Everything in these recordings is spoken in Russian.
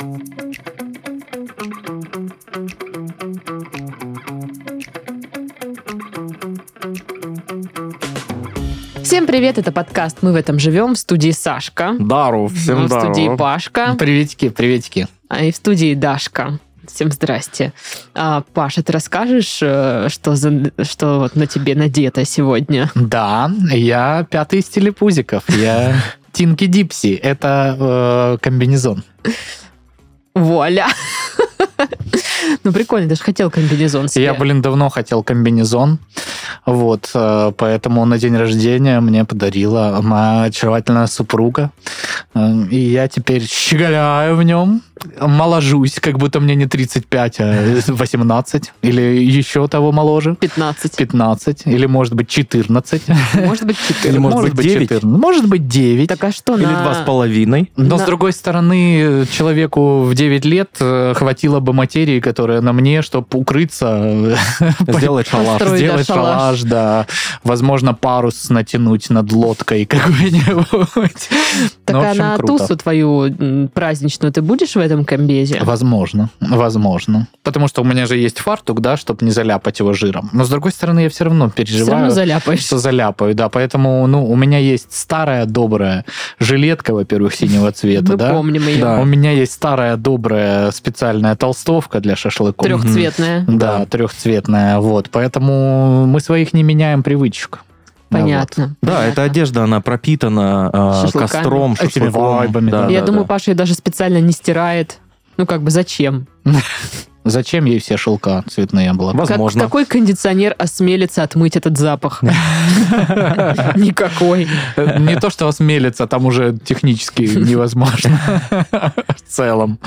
Всем привет, это подкаст «Мы в этом живем» в студии Сашка. Дару, всем в дару. студии Пашка. Приветики, приветики. А и в студии Дашка. Всем здрасте. А, Паша, ты расскажешь, э, что, за, что вот на тебе надето сегодня? Да, я пятый из телепузиков. Я Тинки Дипси. Это э, комбинезон. Вуаля! Ну, прикольно, даже хотел комбинезон себе. Я, блин, давно хотел комбинезон. Вот, э, поэтому на день рождения мне подарила моя очаровательная супруга. Э, И я теперь щеголяю в нем, моложусь, как будто мне не 35, а 18. Или еще того моложе. 15. 15. Или, может быть, 14. Может быть, 14. Или, может быть, 9? 14. Может быть, 9. Так а что Или на... два с половиной. Но, На- с другой стороны, человеку в 9 лет э, хватило бы материи, которая на мне, чтобы укрыться, Сделать шалаш. Сделать шалаш. шалаш, да. Возможно, парус натянуть над лодкой какой-нибудь. Так Ну, а общем, на круто. тусу твою праздничную ты будешь в этом комбезе? Возможно, возможно. Потому что у меня же есть фартук, да, чтобы не заляпать его жиром. Но, с другой стороны, я все равно Все равно переживаю, заляпаешь. что заляпаю, да. Поэтому, ну, у меня есть старая добрая жилетка, во-первых, синего цвета, Мы да. помним ее. Да. У меня есть старая добрая специальная толстовка для шашлыков. Трехцветная. Да, трехцветная. Вот, поэтому мы своих не меняем привычек. Понятно. Да, понятно. эта одежда, она пропитана э, костром, шашлыком. да. Я думаю, Паша ее даже специально не стирает. Ну, как бы зачем? Вот. Зачем ей все шелка цветные было? Как- Возможно. какой кондиционер осмелится отмыть этот запах? Никакой. Не то, что осмелится, там уже технически невозможно. В целом.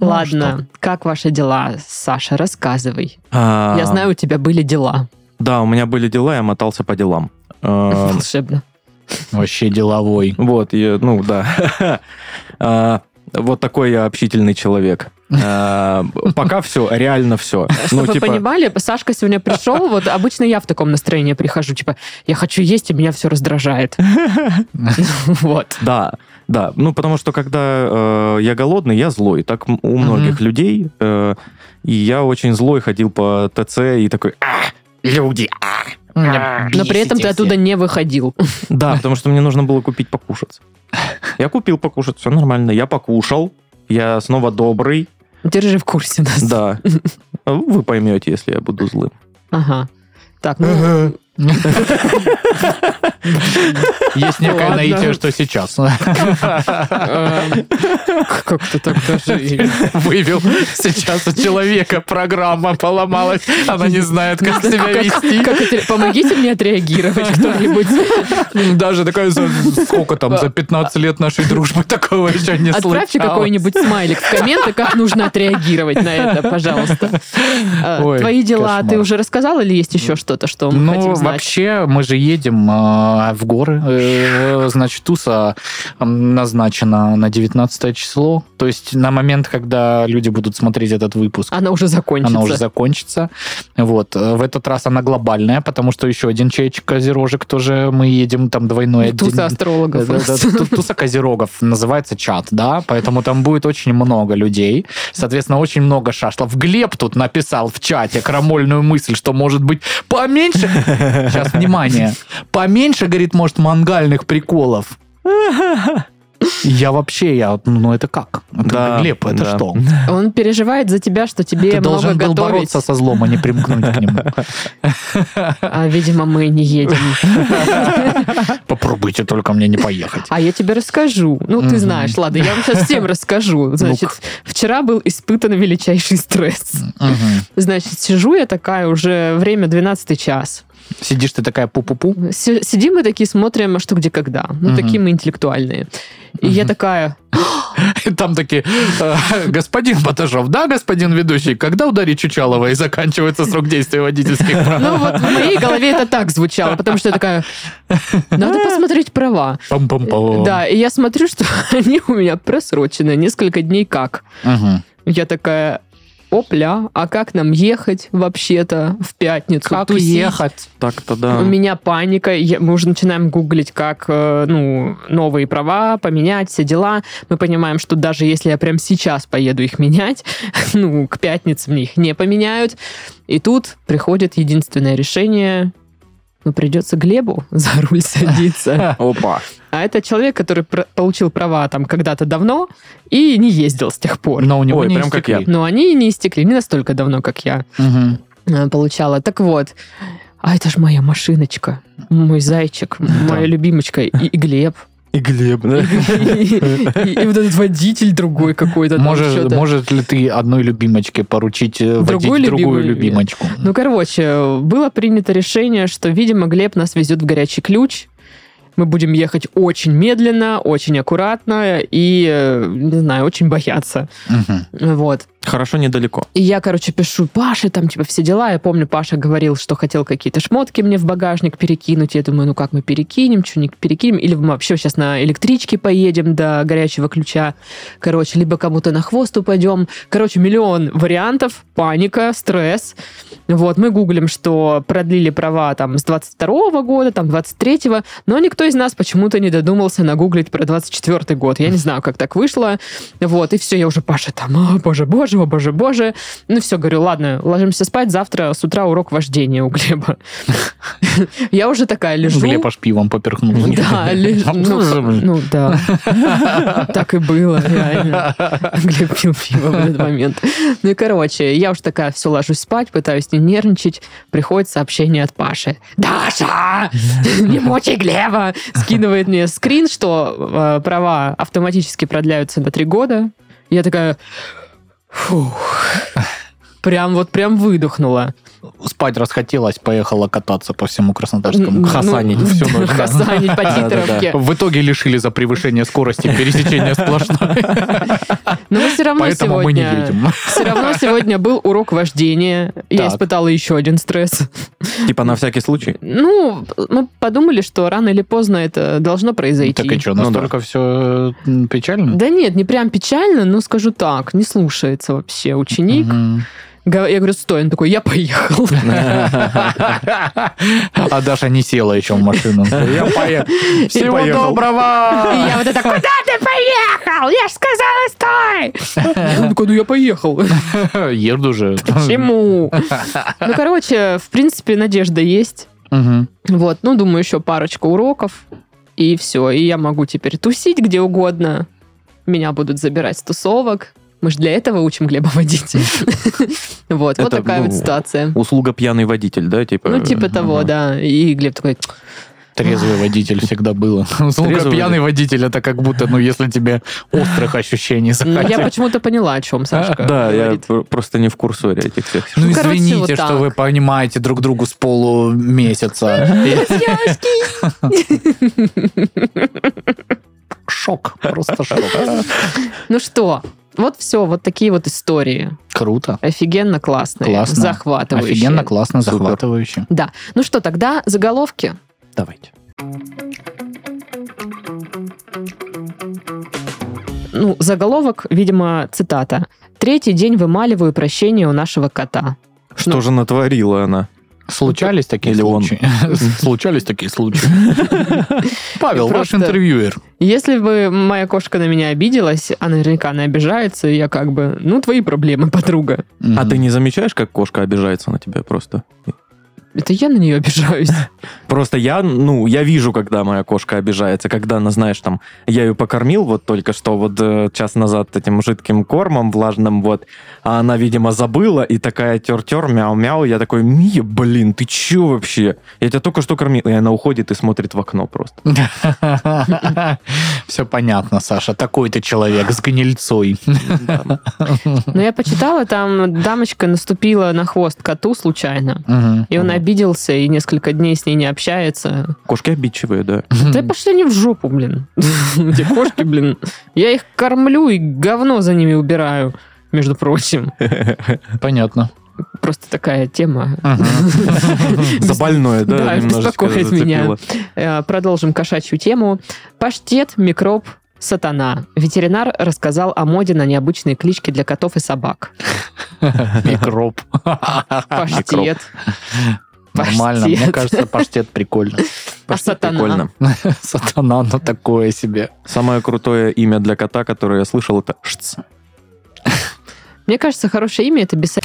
Ну, Ладно, как ваши дела, Саша? Рассказывай. А, Я знаю, у тебя были дела. Да, у меня были дела, я мотался по делам. Э, Волшебно. Вообще деловой. Вот, я, ну да. А, Вот такой я общительный человек. А, Пока все, реально все. Чтобы Ну, вы понимали, Сашка сегодня пришел, вот обычно я в таком настроении прихожу, типа, я хочу есть, и меня все раздражает. Вот. Да, да. Ну, потому что когда э, я голодный, я злой. Так у многих людей. э, и я очень злой ходил по ТЦ и такой... «А, люди! а». Но при этом ты оттуда не выходил. Да, потому что мне нужно было купить покушать. Я купил покушать, все нормально. Я покушал, я снова добрый. Держи в курсе нас. Да. Вы поймете, если я буду злым. Ага. Так, ну, Есть некое наитие, что сейчас. как ты так даже... Вывел сейчас у человека программа поломалась. Она не знает, как себя вести. Помогите мне отреагировать кто-нибудь. Даже такая, сколько там, за 15 лет нашей дружбы такого еще не Отправьте случалось. какой-нибудь смайлик в комменты, как нужно отреагировать на это, пожалуйста. Э, Твои дела ты уже рассказал или есть еще что-то, что мы Ну, хотим знать? Вообще, мы же едем э, в горы. Э, значит, туса назначена на 19 число. То есть на момент, когда люди будут смотреть этот выпуск, Она уже закончится. она уже закончится. Вот. В этот раз она глобальная, потому что еще один чаечек козерожек тоже мы едем там двойной. Туса астрологов. Да, да, Туса козерогов называется чат, да, поэтому там будет очень много людей, соответственно, очень много шашлов. Глеб тут написал в чате крамольную мысль, что может быть поменьше... Сейчас, внимание. Поменьше, говорит, может, мангальных приколов. Я вообще, я, ну это как? Это Да, Глеб, это да. что? Он переживает за тебя, что тебе Ты много должен был готовить. бороться со злом, а не примкнуть к нему. А, видимо, мы не едем. Попробуйте только мне не поехать. А я тебе расскажу. Ну, ты знаешь, ладно, я вам сейчас всем расскажу. Значит, вчера был испытан величайший стресс. Значит, сижу я такая уже время 12 час. Сидишь ты такая пу-пу-пу. Си- Сидим мы такие, смотрим, а что, где, когда. Ну, Мгм. такие мы интеллектуальные. И я такая, там такие, э, господин Баташов, да, господин ведущий, когда ударить Чучалова и заканчивается срок действия водительских прав? ну вот в моей голове это так звучало, потому что я такая, надо посмотреть права. Пам-пам-пам. Да, и я смотрю, что они у меня просрочены несколько дней как. Я такая, опля, а как нам ехать вообще-то в пятницу? Как тусить? ехать? Так-то да. У меня паника, я- мы уже начинаем гуглить, как э, ну, новые права поменять, все дела. Мы понимаем, что даже если я прямо сейчас поеду их менять, ну, к пятнице мне их не поменяют. И тут приходит единственное решение, ну, придется Глебу за руль садиться. Опа. А это человек, который пр- получил права там когда-то давно и не ездил с тех пор. Но у него Ой, не прям как истекли. я. Но они не истекли, не настолько давно, как я э, получала. Так вот, а это ж моя машиночка, мой зайчик, моя любимочка и, и Глеб. И Глеб, да? И, вот этот водитель другой какой-то. может ли ты одной любимочке поручить э, водить другую любимочку? Ну, короче, было принято решение, что, видимо, Глеб нас везет в горячий ключ. Мы будем ехать очень медленно, очень аккуратно и, э, не знаю, очень бояться. Мгм. Вот. Хорошо недалеко. И я, короче, пишу Паше, там, типа, все дела. Я помню, Паша говорил, что хотел какие-то шмотки мне в багажник перекинуть. Я думаю, ну как мы перекинем, что не перекинем? Или мы вообще сейчас на электричке поедем до горячего ключа. Короче, либо кому-то на хвост упадем. Короче, миллион вариантов, паника, стресс. Вот, мы гуглим, что продлили права там с 22 года, там 23-го, но никто из нас почему-то не додумался нагуглить про 24 год. Я не знаю, как так вышло. Вот, и все, я уже, Паша, там, «О, боже, боже, о, боже, боже. Ну все, говорю, ладно, ложимся спать, завтра с утра урок вождения у Глеба. Я уже такая лежу. Глеб аж пивом поперхнулся. Да, лежу. Ну, ну, да. Так и было, реально. Глеб пил пиво в этот момент. Ну и, короче, я уж такая все ложусь спать, пытаюсь не нервничать. Приходит сообщение от Паши. Даша! Не мучай Глеба! Скидывает мне скрин, что э, права автоматически продляются на три года. Я такая... Фух. Прям вот прям выдохнула. Спать расхотелось, поехала кататься по всему Краснодарскому. Ну, Хасанить всю ночь. да. Хасанить по титровке. В итоге лишили за превышение скорости пересечения сплошной. Но мы все равно Поэтому мы не сегодня... едем. Все равно сегодня был урок вождения. Я испытала еще один стресс. Типа на всякий случай. Ну, мы подумали, что рано или поздно это должно произойти. Так и что, Ну да. настолько все печально? Да нет, не прям печально, но скажу так, не слушается вообще ученик. Я говорю, стой, он такой, я поехал. А Даша не села еще в машину. Я поехал. Всего доброго! И я вот это, куда ты поехал? Я ж сказала, стой! Он такой, ну я поехал. Еду же. Почему? Ну, короче, в принципе, надежда есть. Вот, ну, думаю, еще парочку уроков, и все. И я могу теперь тусить где угодно. Меня будут забирать с тусовок. Мы же для этого учим Глеба водить. Вот, вот такая ну, вот ситуация. Услуга пьяный водитель, да? Типа, Ну, типа того, да. И Глеб такой, Трезвый водитель всегда было. Услуга пьяный водитель, это как будто, ну, если тебе острых ощущений ну, я почему-то поняла, о чем Сашка Да, я просто не в курсоре этих всех. Ну, Ну, извините, что вы понимаете друг другу с полумесяца. Шок, просто шок. Ну что, вот все, вот такие вот истории. Круто. Офигенно классные, Классно. захватывающие. Офигенно, классно, Супер. захватывающе. Да. Ну что, тогда заголовки. Давайте. Ну, заголовок, видимо, цитата. «Третий день вымаливаю прощение у нашего кота». Что Ну. же натворила она? Случались такие Или он. случаи? Случались такие случаи. Павел, ваш интервьюер. Если бы моя кошка на меня обиделась, а наверняка она обижается, я как бы, ну, твои проблемы, подруга. А ты не замечаешь, как кошка обижается на тебя просто? Это я на нее обижаюсь. Просто я, ну, я вижу, когда моя кошка обижается, когда она, знаешь, там, я ее покормил вот только что, вот э, час назад этим жидким кормом влажным, вот, а она, видимо, забыла, и такая тер-тер, мяу-мяу, я такой, Мия, блин, ты че вообще? Я тебя только что кормил. И она уходит и смотрит в окно просто. Все понятно, Саша. Такой ты человек с гнильцой. Но я почитала, там дамочка наступила на хвост коту случайно. И он обиделся, и несколько дней с ней не общается. Кошки обидчивые, да. Да пошли они в жопу, блин. Эти кошки, блин. Я их кормлю и говно за ними убираю, между прочим. Понятно. Просто такая тема. Мгм. За больное, да, Да, беспокоит меня. Э, Продолжим кошачью тему. Паштет, микроб, сатана. Ветеринар рассказал о моде на необычные клички для котов и собак. Микроб. Паштет. Нормально. Мне кажется, паштет прикольно. А Паштет сатана? прикольно. Сатана, ну такое себе. Самое крутое имя для кота, которое я слышал, это Шц. Мне кажется, хорошее имя это без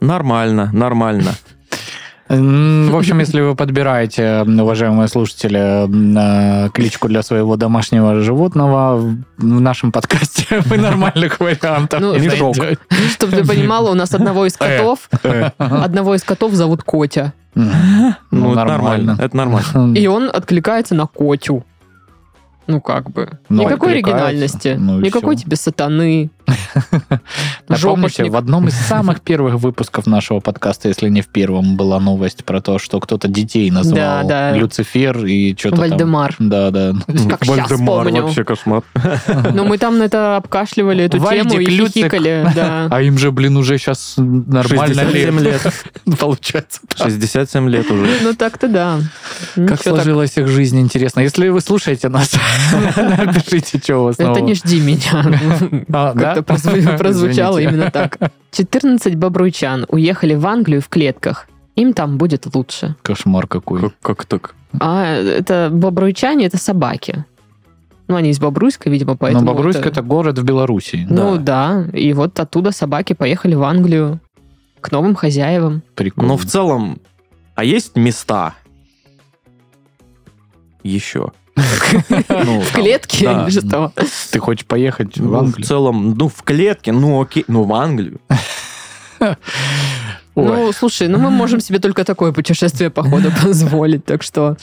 Нормально, нормально. В общем, если вы подбираете, уважаемые слушатели, э, кличку для своего домашнего животного, в нашем подкасте вы нормальных вариантов Ну, не мешок. найдете. Чтобы ты понимала, у нас одного из котов, одного из котов зовут Котя. Ну, это нормально. Это нормально. И он откликается на Котю. Ну, как бы. Ну, Никакой оригинальности. Ну Никакой всё. тебе сатаны. Напомните, Жопошник. в одном из самых первых выпусков нашего подкаста, если не в первом, была новость про то, что кто-то детей назвал Да, да. Люцифер и что-то там. Вальдемар. Да, да. Как Вальдемар вообще кошмар. Но мы там на это обкашливали эту Вальдик, тему и Люцик. хихикали. Да. А им же, блин, уже сейчас нормально 67 лет. Получается. 67 лет уже. Ну, так-то да. Как Ничего так. сложилась их жизнь, интересно. Если вы слушаете нас, напишите, что у вас Это не жди меня. А, да? Прозву- прозвучало Извините. именно так. 14 бобруйчан уехали в Англию в клетках. Им там будет лучше. Кошмар какой. Как, как так? А это бобруйчане, это собаки. Ну, они из Бобруйска, видимо, Но поэтому... Бобруйск это город в Белоруссии. Ну да, и вот оттуда собаки поехали в Англию к новым хозяевам. Прикольно. Но в целом, а есть места еще? Ну, В клетке или что? Ты хочешь поехать в Ну, в Англию? целом, ну, в клетке, ну, окей, ну, в Англию. Ой. Ну, слушай, ну мы можем себе только такое путешествие, походу, позволить. Так что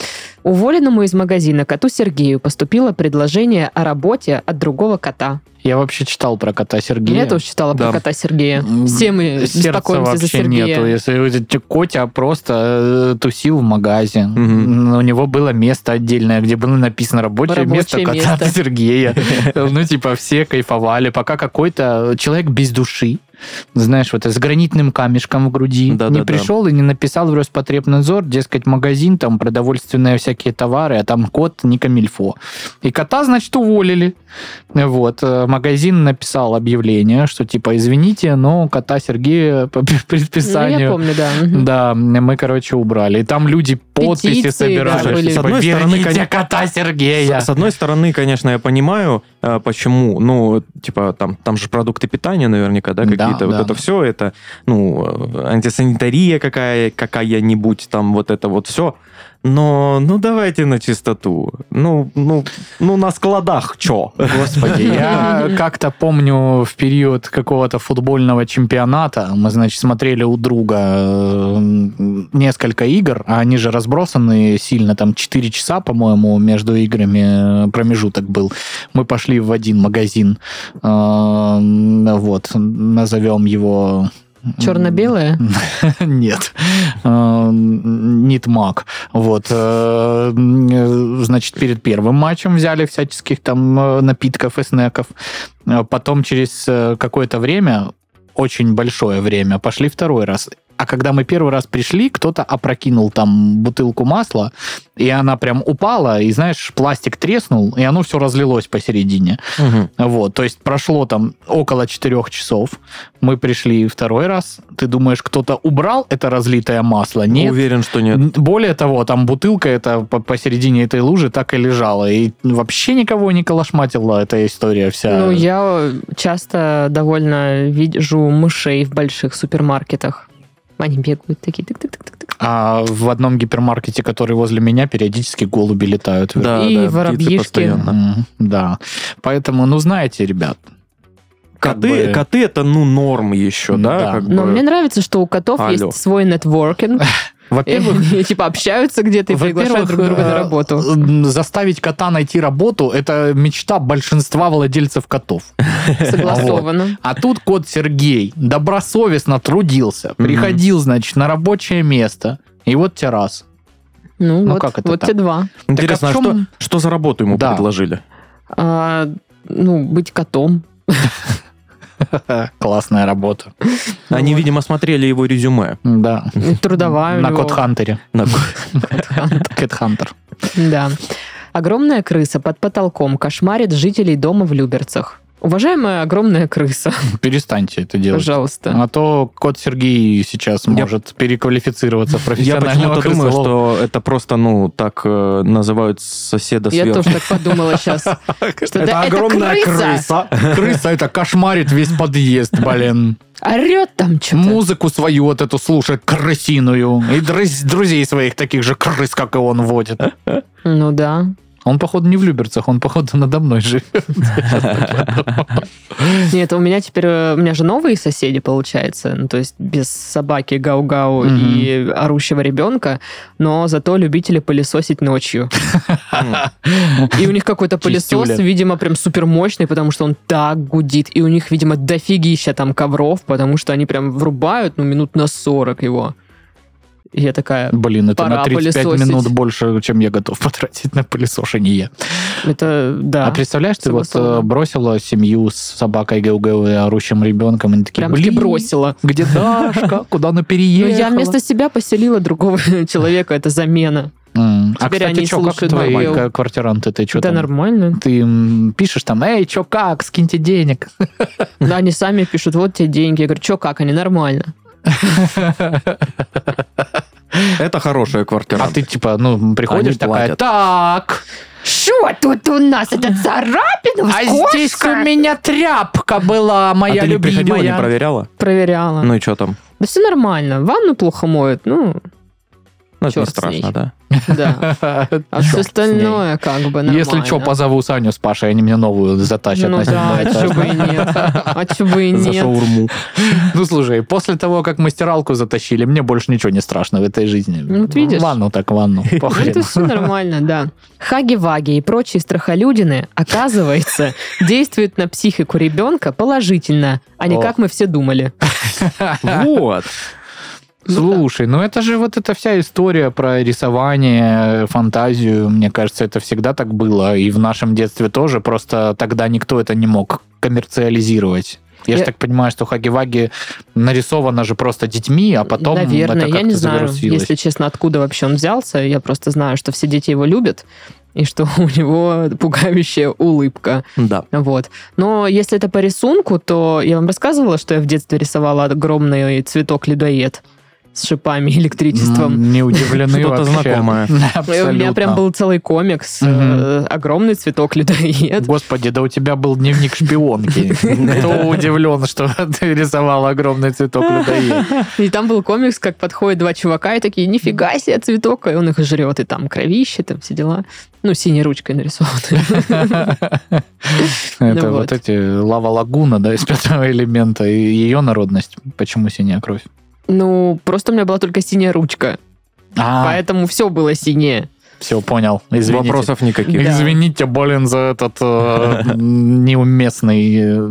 уволенному из магазина коту Сергею поступило предложение о работе от другого кота. Я вообще читал про кота Сергея. Я тоже читала Да. про кота Сергея. Все мы Сердца беспокоимся за вообще Сергея. нету. Если вот Котя просто э, тусил в магазе. Мгм. У него было место отдельное, где было написано рабочее, Рабочее место кота место. Сергея. Ну, типа, все кайфовали, пока какой-то человек без души, знаешь, вот с гранитным камешком в груди, не Да-да-да. пришел и не написал в Роспотребнадзор, дескать, магазин, там, продовольственные всякие товары, а там кот не камильфо. И кота, значит, уволили. Вот. э, Магазин написал объявление, что, типа, извините, но кота Сергея по Ну, я предписанию... помню, да. Да, мы, короче, убрали. И там люди подписи Петиции, собирали. да, были. С одной стороны, конечно- кота Сергея. С, с одной стороны, конечно, я понимаю, э, почему. Ну, типа, там, там же продукты питания наверняка, да, Да, какие-то. да. Вот это все, это, ну, э, антисанитария какая, какая-нибудь, там, вот это вот все. Но, ну, давайте на чистоту. Ну, ну, ну, на складах чё? Господи, я как-то помню в период какого-то футбольного чемпионата, мы, значит, смотрели у друга э, несколько игр, а они же разбросаны сильно, там 4 часа, по-моему, между играми э, промежуток был. Мы пошли в один магазин, э, вот, назовем его... Черно-белое? Нет. Э, Нитмак. Вот. э, Значит, перед первым матчем взяли всяческих там э, напитков и снеков. Э, Потом через э, какое-то время, очень большое время, пошли второй раз. А когда мы первый раз пришли, кто-то опрокинул там бутылку масла, и она прям упала, и, знаешь, пластик треснул, и оно все разлилось посередине. Вот, то есть прошло там около четырех часов. Мы пришли второй раз. Ты думаешь, кто-то убрал это разлитое масло? Нет. Уверен, что нет. Более того, там бутылка эта по- посередине этой лужи так и лежала. И вообще никого не колошматила эта история вся. Ну, я часто довольно вижу мышей в больших супермаркетах. Они бегают такие тык-тык-тык-тык. А в одном гипермаркете, который возле меня, периодически голуби летают. Да, И да, воробьишки. постоянно. М, Да. Поэтому, ну, знаете, ребят, как Коты, бы- коты это, ну, норм еще, да? Да. как Но бы. мне нравится, что у котов Алло. есть свой нетворкинг. Во-первых, Они типа общаются где-то и приглашают друг друга на э, работу. Заставить кота найти работу – это мечта большинства владельцев котов. Согласовано. А тут кот Сергей добросовестно трудился, приходил, значит, на рабочее место. И вот те раз. Ну, Ну, вот, как это вот так? те два. Интересно, Так а а в что, чем- что за работу ему Да. предложили? А, ну, быть котом. Классная работа. Они, видимо, смотрели его резюме. Да. Трудовая На него. Кот-Хантере. На- Кэт-Хантер. Да. Огромная крыса под потолком кошмарит жителей дома в Люберцах. Уважаемая огромная крыса, Перестаньте это делать. пожалуйста. А то кот Сергей сейчас может переквалифицироваться в Я профессионального почему-то думаю, что это просто, ну, так э, называют соседа Я сверху. тоже так подумала сейчас. Что Это да, огромная крыса. крыса. Крыса это кошмарит весь подъезд, блин. Орет там что-то. Музыку свою вот эту слушает крысиную. И друз- друзей своих таких же крыс, как и он, водит. Ну да. Он, походу, не в Люберцах, он, походу, надо мной живет. Нет, у меня теперь, э, у меня же новые соседи, получается. Ну, то есть без собаки Гау-Гау и орущего ребенка, но зато любители пылесосить ночью. И у них какой-то пылесос, видимо, прям супер мощный, потому что он так гудит. И у них, видимо, дофигища там ковров, потому что они прям врубают, ну, минут на 40 его. И я такая, Блин, это на 35 пылесосить. минут больше, чем я готов потратить на пылесошение. это, да. А представляешь, ты вот э, бросила семью с собакой Геу-Геу и орущим ребенком, и они такие, Прям блин, бросила. где Дашка? Куда она Ну, переехала? я вместо себя поселила другого человека, это замена. А, Теперь кстати, что, как твои ка- квартиранты? Ты что да, там? нормально. Ты пишешь там, эй, чё, как, скиньте денег. Да, они сами пишут, вот тебе деньги. Я говорю, что, как, они нормально. Это хорошая А квартира. ты типа, ну, приходишь Они такая, платят. так, Что тут у нас? Это царапина? а здесь у меня тряпка была, А моя ты не приходила, не любимая. проверяла? Проверяла. Ну и что там? Да все нормально. Ванну плохо моют. Ну, Ну, это не страшно, ней. да? Да. А все остальное как бы нормально. Если что, позову Саню с Пашей, они мне новую затащат. Ну на да, бы и нет. А чё бы и За нет. шаурму. Ну, слушай, после того, как мы стиралку затащили, мне больше ничего не страшно в этой жизни. Ну, вот видишь. Ванну так ванну. Ну. Это все нормально, да. Хаги-ваги и прочие страхолюдины, оказывается, действуют на психику ребенка положительно, а не как мы все думали. Вот. Слушай, ну это же вот эта вся история про рисование, фантазию, мне кажется, это всегда так было, и в нашем детстве тоже, просто тогда никто это не мог коммерциализировать. Я, же Я- так понимаю, что Хаги-Ваги нарисовано же просто детьми, а потом Наверное, это я не знаю, если честно, откуда вообще он взялся. Я просто знаю, что все дети его любят, и что у него пугающая улыбка. Да. Вот. Но если это по рисунку, то я вам рассказывала, что я в детстве рисовала огромный цветок-людоед с шипами электричеством. Не удивлены Что-то знакомое. У меня прям был целый комикс, э, огромный цветок-людоед. Господи, да у тебя был дневник шпионки. Кто удивлен, что ты рисовал огромный цветок людоед? И там был комикс, как подходят два чувака и такие, нифига себе, цветок, и он их жрет, и там кровище, там все дела. Ну, синей ручкой нарисованы. Это вот. вот эти лава лагуна, да, из пятого элемента, и ее народность. Почему синяя кровь? Ну, просто у меня была только синяя ручка, А, поэтому все было синее. Все, понял. Извините. Вопросов никаких. Да. Извините, блин, за этот э, неуместный э,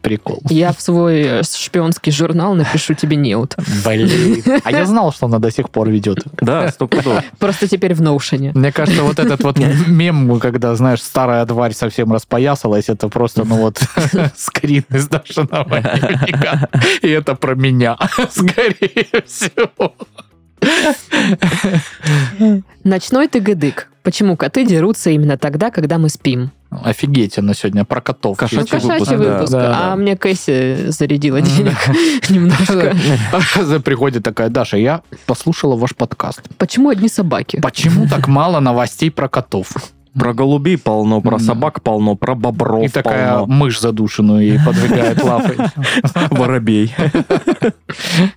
прикол. Я в свой шпионский журнал напишу тебе неуд. Блин. А я знал, что она до сих пор ведет. Да, сто пудов. Просто теперь в ноушене. Мне кажется, вот этот вот мем, когда, знаешь, старая тварь совсем распоясалась, это просто, ну вот, скрин из Дашиного дневника. И это про меня, скорее всего. Ночной ты гыдык. Почему коты дерутся именно тогда, когда мы спим? Офигеть, она сегодня про котов. Кошачий Ну, кошачий выпуск, да. выпуск. Да, да. А мне Кэсси зарядила денег немножко. Приходит такая, Даша, я послушала ваш подкаст. Почему одни собаки? Почему так мало новостей про котов? Про голубей полно, про собак полно, про бобров И такая полно. мышь задушенную и подвигает лапой. Воробей.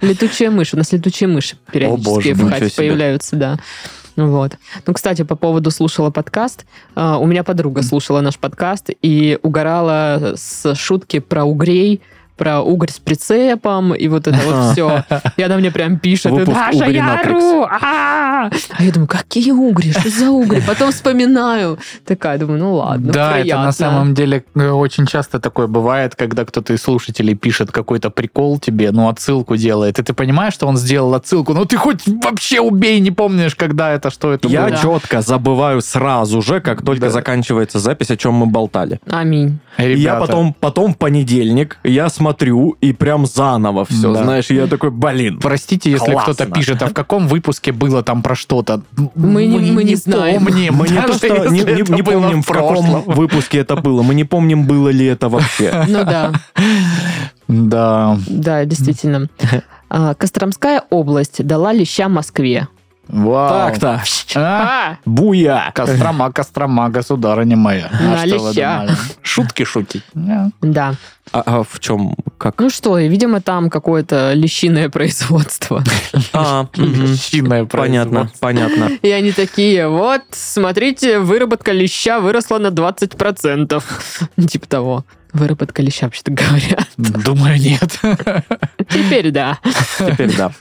Летучая мышь. У нас летучие мыши периодически в хате появляются, да. Вот. Ну, кстати, по поводу слушала подкаст. а, У меня подруга слушала наш подкаст и угорала с шутки про угрей, про угорь с прицепом и вот это вот все. И она мне прям пишет, Даша, я ору! А я думаю, какие угри? Что за угри? Потом вспоминаю. Такая, думаю, ну ладно, Да, это на самом деле э, очень часто такое бывает, когда кто-то из слушателей пишет какой-то прикол тебе, ну, отсылку делает, и ты понимаешь, что он сделал отсылку, но ты хоть вообще убей, не помнишь, когда это, что это Я четко забываю сразу же, как только заканчивается запись, о чем мы болтали. Аминь. И я потом, потом в понедельник, я смотрю смотрю, и прям заново все, Да. знаешь, и я такой, блин. Простите, если Классно. кто-то пишет, а в каком выпуске было там про что-то? Мы не- мы не знаем. помним, Мы не то, что не, не- не помним, в каком прошлом. выпуске это было. Мы не помним, было ли это вообще. Ну да, Да. да, действительно. А, Костромская область дала леща Москве. Вау. Так-то. А? Буя. Кострома, Кострома, государыня моя. На А что вы леща. Шутки шутить. Да. А, а в чем? Как? Ну что, видимо, там какое-то лещиное производство. А. Лещиное Понятно, производство. понятно. И они такие, вот, смотрите, выработка леща выросла на 20%. Типа того. Выработка леща, вообще-то говорят. Думаю, нет. Теперь да. Теперь да.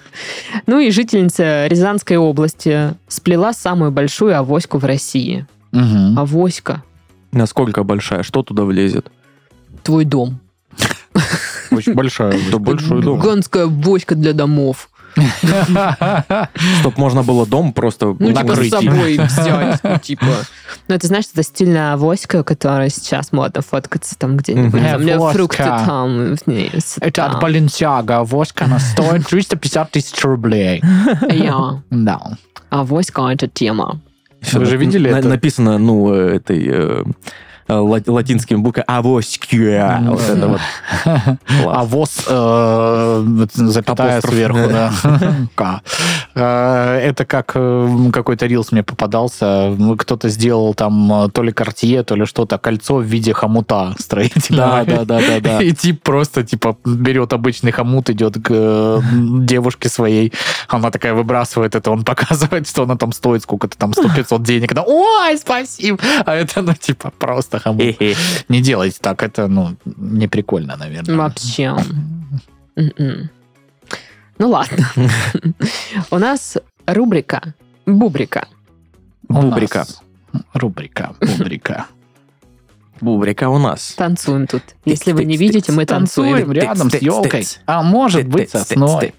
Ну и жительница Рязанской области сплела самую большую авоську в России. Мгм. Авоська. Насколько большая? Что туда влезет? Твой дом. Очень большая. Да большой дом. Гигантская авоська для домов. Чтоб можно было дом просто Ну, типа, с Накрыть. собой взять. Ну, типа. Ну, это, знаешь, это стильная авоська, которая сейчас модно фоткаться там где-нибудь. Мгм. Там, у меня фрукты там. вниз, Это от там. Баленсиага. Воска она стоит 350 тысяч рублей. Я. Да. Авоська — это тема. Вы же на- видели на- это? Написано, ну, э, этой э, латинскими буквами авоська. Ну, Вот это вот. А. ВОЗ, э, запятая сверху, да. К. Э, Это как э, какой-то рилс мне попадался. Кто-то сделал там э, то ли картье, то ли что-то, кольцо в виде хомута строительного. Да, да, да, да, да. И тип просто, типа, берет обычный хомут, идет к э, девушке своей, она такая выбрасывает это, он показывает, что она там стоит, сколько-то там, 100-500 денег. Она, ой, спасибо! А это, ну, типа, просто Хе-хе. Не делайте так, это, ну, не прикольно, наверное. Вообще. М-м. Ну ладно. У нас рубрика Бубрика. Бубрика. Рубрика, бубрика. Бубрика у нас. Танцуем тут. Если вы не видите, мы танцуем. Рядом с елкой. А может быть, сосной.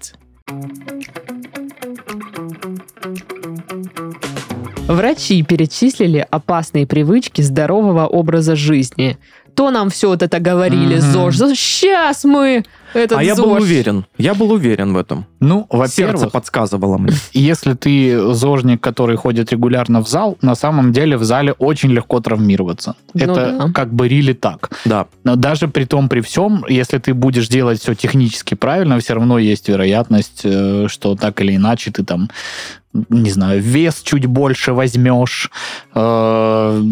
Врачи перечислили опасные привычки здорового образа жизни. То нам все вот это говорили, Мгм. ЗОЖ. Сейчас мы этот А я был ЗОЖ. уверен. Я был уверен в этом. Ну, Сердце во-первых, подсказывало мне. если ты зожник, который ходит регулярно в зал, на самом деле в зале очень легко травмироваться. Ну Это да. как бы рили так. Да. Но даже при том, при всем, если ты будешь делать все технически правильно, все равно есть вероятность, э, что так или иначе ты там, не знаю, вес чуть больше возьмешь, э,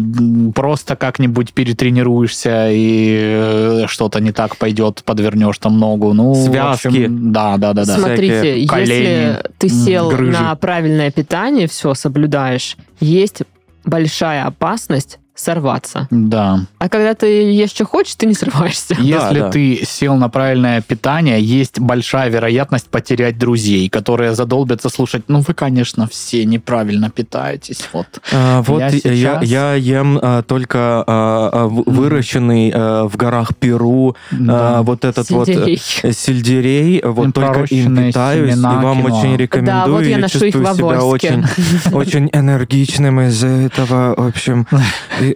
просто как-нибудь перетренируешься и э, что-то не так пойдет, подвернешь там ногу. Ну, в Связки. общем, да, да, да, да. Смотрите, Всякие колени, если ты сел грыжи. на правильное питание, все соблюдаешь, есть большая опасность сорваться. Да. А когда ты ешь, что хочешь, ты не срываешься. Если да. ты сел на правильное питание, есть большая вероятность потерять друзей, которые задолбятся слушать. Ну, вы, конечно, все неправильно питаетесь. Вот. А, вот Я я, я, сейчас- я ем а, только а, а, выращенный а, в горах Перу Да. а, вот этот вот Сельдерей. э, сельдерей, вот только им питаюсь, и вам киноа. очень рекомендую. Да, вот я ношу их чувствую в себя очень, очень энергичным из-за этого, в общем.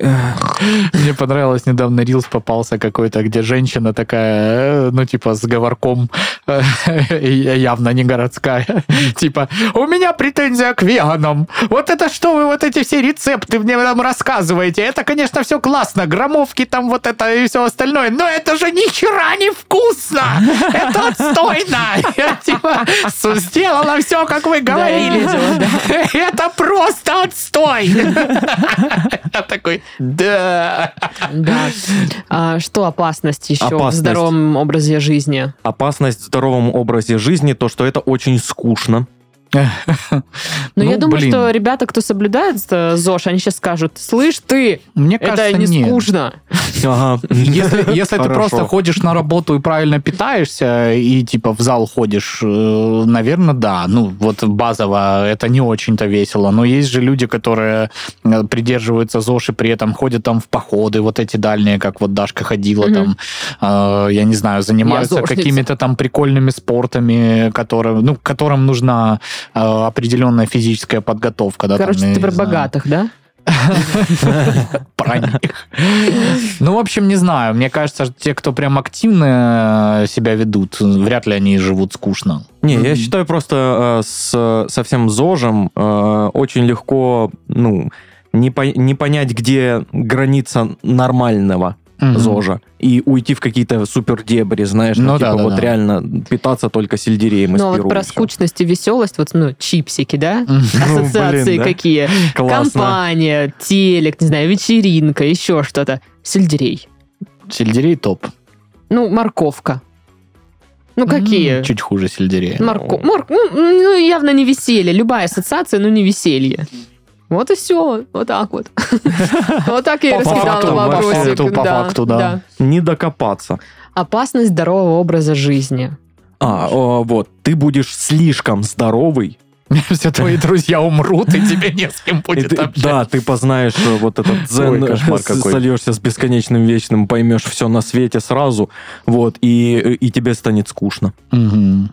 Мне понравилось, недавно Рилс попался какой-то, где женщина такая, э, ну, типа, с говорком, э, явно не городская. Типа, у меня претензия к веганам. Вот это что вы вот эти все рецепты мне там рассказываете? Это, конечно, все классно. Громовки там вот это и все остальное. Но это же ни хера не вкусно! Это отстойно! Я, типа, сделала все, как вы говорили. Это просто отстой! Я такой, да. Да. А что опасность еще в здоровом образе жизни? опасность в здоровом образе жизни, то, что это очень скучно. Но Ну, я думаю, блин. что ребята, кто соблюдает э, ЗОЖ, они сейчас скажут, слышь ты, Мне кажется, это не нет. скучно. Ага. Если, если ты просто ходишь на работу и правильно питаешься, и типа в зал ходишь, наверное, да. Ну, вот базово это не очень-то весело. Но есть же люди, которые э, придерживаются ЗОЖ и при этом ходят там в походы, вот эти дальние, как вот Дашка ходила там, э, я не знаю, занимаются какими-то там прикольными спортами, которые, ну, которым нужна э, определенная физическая подготовка. Да, Короче, там, ты про знаю. богатых, да? Про них. Ну, в общем, не знаю. Мне кажется, те, кто прям активно э, себя ведут, вряд ли они живут скучно. Не, я считаю просто э, с совсем зожем э, очень легко, ну, не, по- не понять, где граница нормального Мгм. зожа и уйти в какие-то супер дебри, знаешь, ну, Ну типа да, да, вот да. реально питаться только сельдереем из Ну, вот про скучность и веселость, вот, ну, чипсики, да? Ну, Ассоциации да. какие? Компания, телек, не знаю, вечеринка, еще что-то. Сельдерей. Сельдерей топ. Ну, морковка. Ну, какие? Чуть хуже сельдерея. Морко... мор- ну, ну, явно не веселье. Любая ассоциация, но не веселье. Вот и все. Вот так вот. Вот так я и раскидала вопросик. факту, по факту, да. Не докопаться. Опасность здорового образа жизни. А, вот, ты будешь слишком здоровый, Все твои друзья умрут, и тебе не с кем будет ты- общаться. да, ты познаешь э, вот этот дзен, Ой, кошмар с- какой. сольешься с бесконечным вечным, поймешь все на свете сразу, вот, и, и тебе станет скучно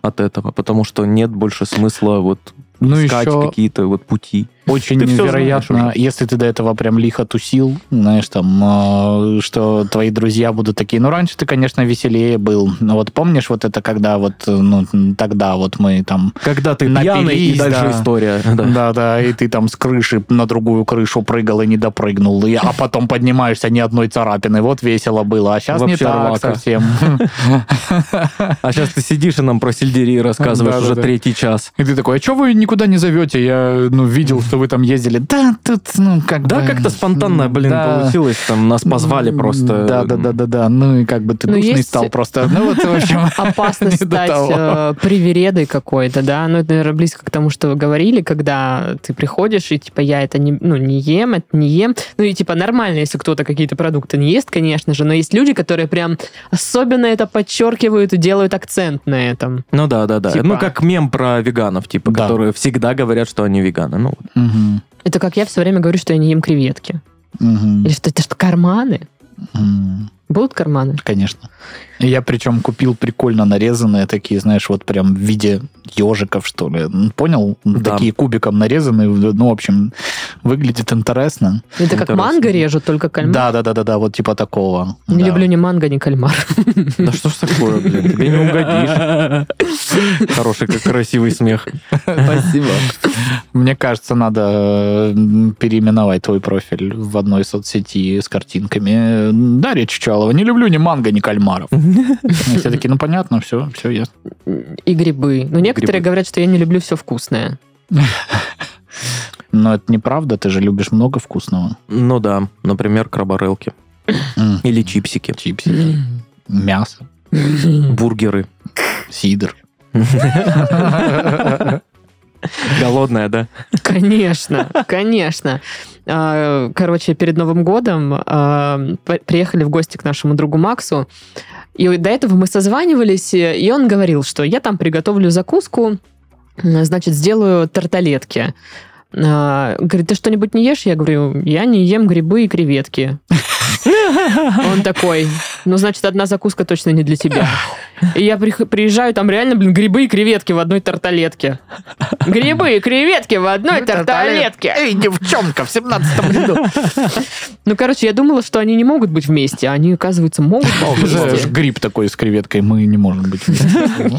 от этого, потому что нет больше смысла вот Ну, искать еще какие-то вот пути. Очень Ты всё вероятно, знаешь если ты до этого прям лихо тусил, знаешь, там, э, что твои друзья будут такие, ну, раньше ты, конечно, веселее был. Но вот помнишь вот это, когда вот, ну, тогда вот мы там Когда ты пьяный, и Напились, дальше да. история. Да. Да, да, и ты там с крыши на другую крышу прыгал и не допрыгнул, и- а потом поднимаешься ни одной царапины. Вот весело было, а сейчас не так рвака. совсем. А сейчас ты сидишь и нам про сельдерей рассказываешь уже третий час. И ты такой, а что вы никуда не зовете? Я, ну, видел, что вы там ездили. Да, тут, ну, как Да, бы... как-то спонтанно, блин, да. получилось. Там нас позвали просто. Да, да, да, да, да. Ну и как бы ты Ну, душный есть- стал просто. Ну вот, в общем... До стать э, привередой какой-то, да? Ну, это, наверное, близко к тому, что вы говорили, когда ты приходишь, и, типа, я это не, ну, не ем, это не ем. Ну, и, типа, нормально, если кто-то какие-то продукты не ест, конечно же, но есть люди, которые прям особенно это подчеркивают и делают акцент на этом. Ну да, да, да. Типа- Ну, как мем про веганов, типа, Да. которые всегда говорят, что они веганы. Ну, Это как я все время говорю, что я не ем креветки. Или что это что, карманы? Будут карманы? Конечно. Я причем купил прикольно нарезанные такие, знаешь, вот прям в виде ежиков, что ли. Понял? Да. Такие кубиком нарезанные. Ну, в общем, выглядит интересно. Это как Интересно. манго режут, только кальмар. Да, да, да, да, да, вот типа такого. Не Да. люблю ни манго, ни кальмар. Да что ж такое, блин, тебе не угодишь. Хороший, как красивый смех. Спасибо. Мне кажется, надо переименовать твой профиль в одной соцсети с картинками. Дарья Чучалова. Не люблю ни манго, ни кальмаров. И все таки ну понятно, все, все ясно. И грибы. Но некоторые Грибы. говорят, что я не люблю все вкусное. Но это неправда, ты же любишь много вкусного. Ну да, например, краборелки. Или чипсики. Чипсы, мясо, Бургеры. сидр. Голодная, да? Конечно, конечно. А, Короче, перед Новым годом а, приехали в гости к нашему другу Максу. И до этого мы созванивались, и он говорил, что я там приготовлю закуску, значит, сделаю тарталетки. А, Говорит, ты что-нибудь не ешь? Я говорю, я не ем грибы и креветки. Он такой, ну, значит, одна закуска точно не для тебя. И я приезжаю, там реально, блин, грибы и креветки в одной тарталетке. Грибы и креветки в одной тарталетке. Эй, девчонка, в семнадцатом году. Ну, короче, я думала, что они не могут быть вместе, а они, оказывается, могут быть Знаешь, вместе. Гриб такой с креветкой, мы не можем быть вместе.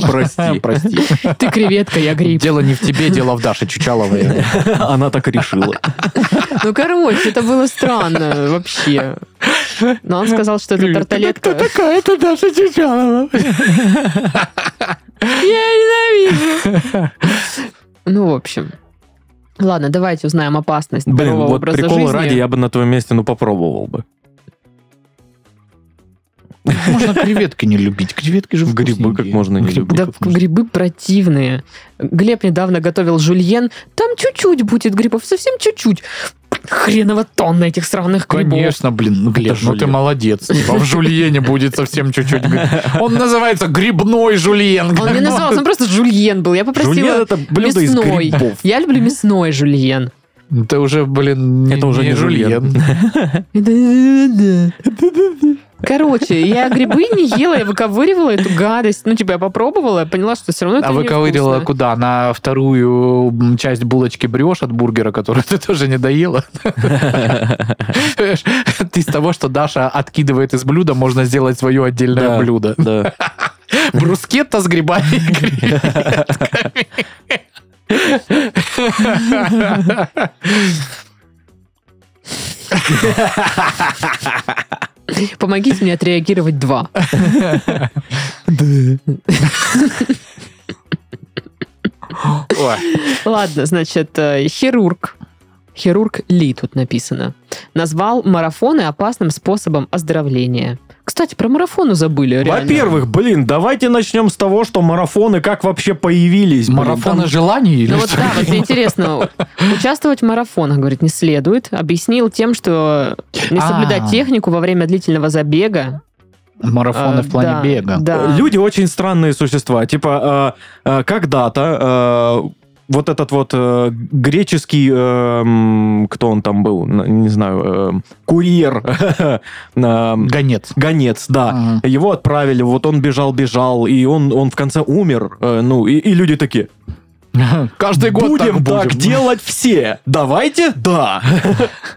Прости. Прости. Ты креветка, я гриб. Дело не в тебе, дело в Даше Чучаловой. Она так решила. Ну, короче, это было странно вообще. Но он сказал, что это тарталетка. такая? Это Даша Чучалова. Я ненавижу. Ну, в общем. Ладно, давайте узнаем опасность Блин, здорового вот образа прикола жизни. ради я бы на твоем месте, ну, попробовал бы. Можно креветки не любить. Креветки же Грибы как можно не любить. Да, грибы противные. Глеб недавно готовил жульен. Там чуть-чуть будет грибов, совсем чуть-чуть. Хреново тонна этих сраных грибов. Конечно, блин, ну, Глеб, ну ты молодец. Типа, в жульене будет совсем чуть-чуть. Он называется грибной жульен. Он не назывался, он просто жульен был. Я попросила Жульен это блюдо из мясной. грибов. Я люблю мясной жульен. Это уже, блин, Это уже не жульен. Короче, я грибы не ела, я выковыривала эту гадость. Ну, типа, я попробовала, я поняла, что все равно это А выковырила невкусно. куда? На вторую часть булочки брешь от бургера, которую ты тоже не доела? Из того, что Даша откидывает из блюда, можно сделать свое отдельное блюдо. Брускетта с грибами и. Помогите мне отреагировать два. Ладно, значит, э, хирург. Хирург Ли тут написано. Назвал марафоны опасным способом оздоровления. Кстати, про марафоны забыли. Во-первых, блин, давайте начнем с того, что марафоны как вообще появились. блин. Марафоны Там- желаний или Ну вот да, вот интересно, участвовать в марафонах, говорит, не следует. Объяснил тем, что не соблюдать А. технику во время длительного забега. Марафоны э, в плане да, бега. Да. Люди очень странные существа. Типа, э, э, когда-то э, вот этот вот э, греческий, э, кто он там был, не знаю, э, курьер, Гонец. гонец, да. Ага. Его отправили, вот он бежал-бежал, и он, он в конце умер. э, ну, и, и люди такие, Каждый год будем так так будем. делать все. Давайте, да.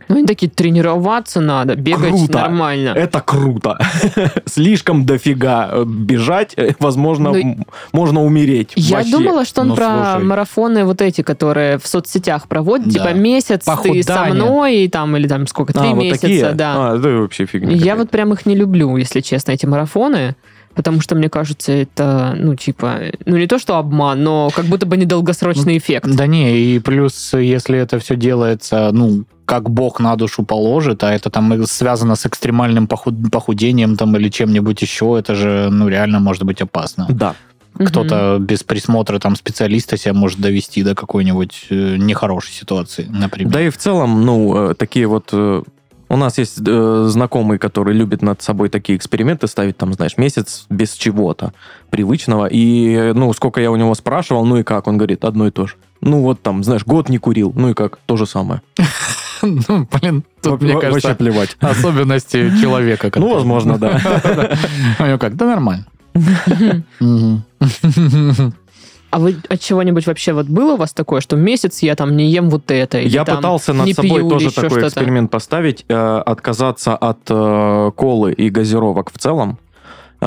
Ну, они такие, тренироваться надо, бегать Круто. нормально. Это круто. Слишком дофига э, бежать, э, возможно, Ну, м- можно умереть. Я вообще. думала, что он Ну, про слушай. марафоны вот эти, которые в соцсетях проводят, Да. типа месяц ты со Похудание. мной, и там, или там сколько, три А, вот месяца, такие? да. А, это вообще фигня. Я какая-то. вот прям их не люблю, если честно, эти марафоны. Потому что, мне кажется, это, ну, типа, ну, не то, что обман, но как будто бы недолгосрочный эффект. Да не, и плюс, если это все делается, ну, как Бог на душу положит, а это там связано с экстремальным похуд- похудением там или чем-нибудь еще, это же, ну, реально может быть опасно. Да. Кто-то без присмотра там специалиста себя может довести до какой-нибудь э, нехорошей ситуации, например. Да и в целом, ну, э, такие вот... У нас есть э, знакомый, который любит над собой такие эксперименты ставить, там, знаешь, месяц без чего-то привычного. И, ну, сколько я у него спрашивал, ну и как? Он говорит, одно и то же. Ну, вот там, знаешь, год не курил, ну и как? То же самое. Ну, блин, тут, мне кажется, Вообще плевать. особенности человека. Ну, возможно, да. Него как, да нормально. А вы от чего-нибудь вообще вот было у вас такое, что месяц я там не ем вот это? или Я там пытался над не собой пью, тоже такой что-то? эксперимент поставить, э, отказаться от э, колы и газировок в целом, э,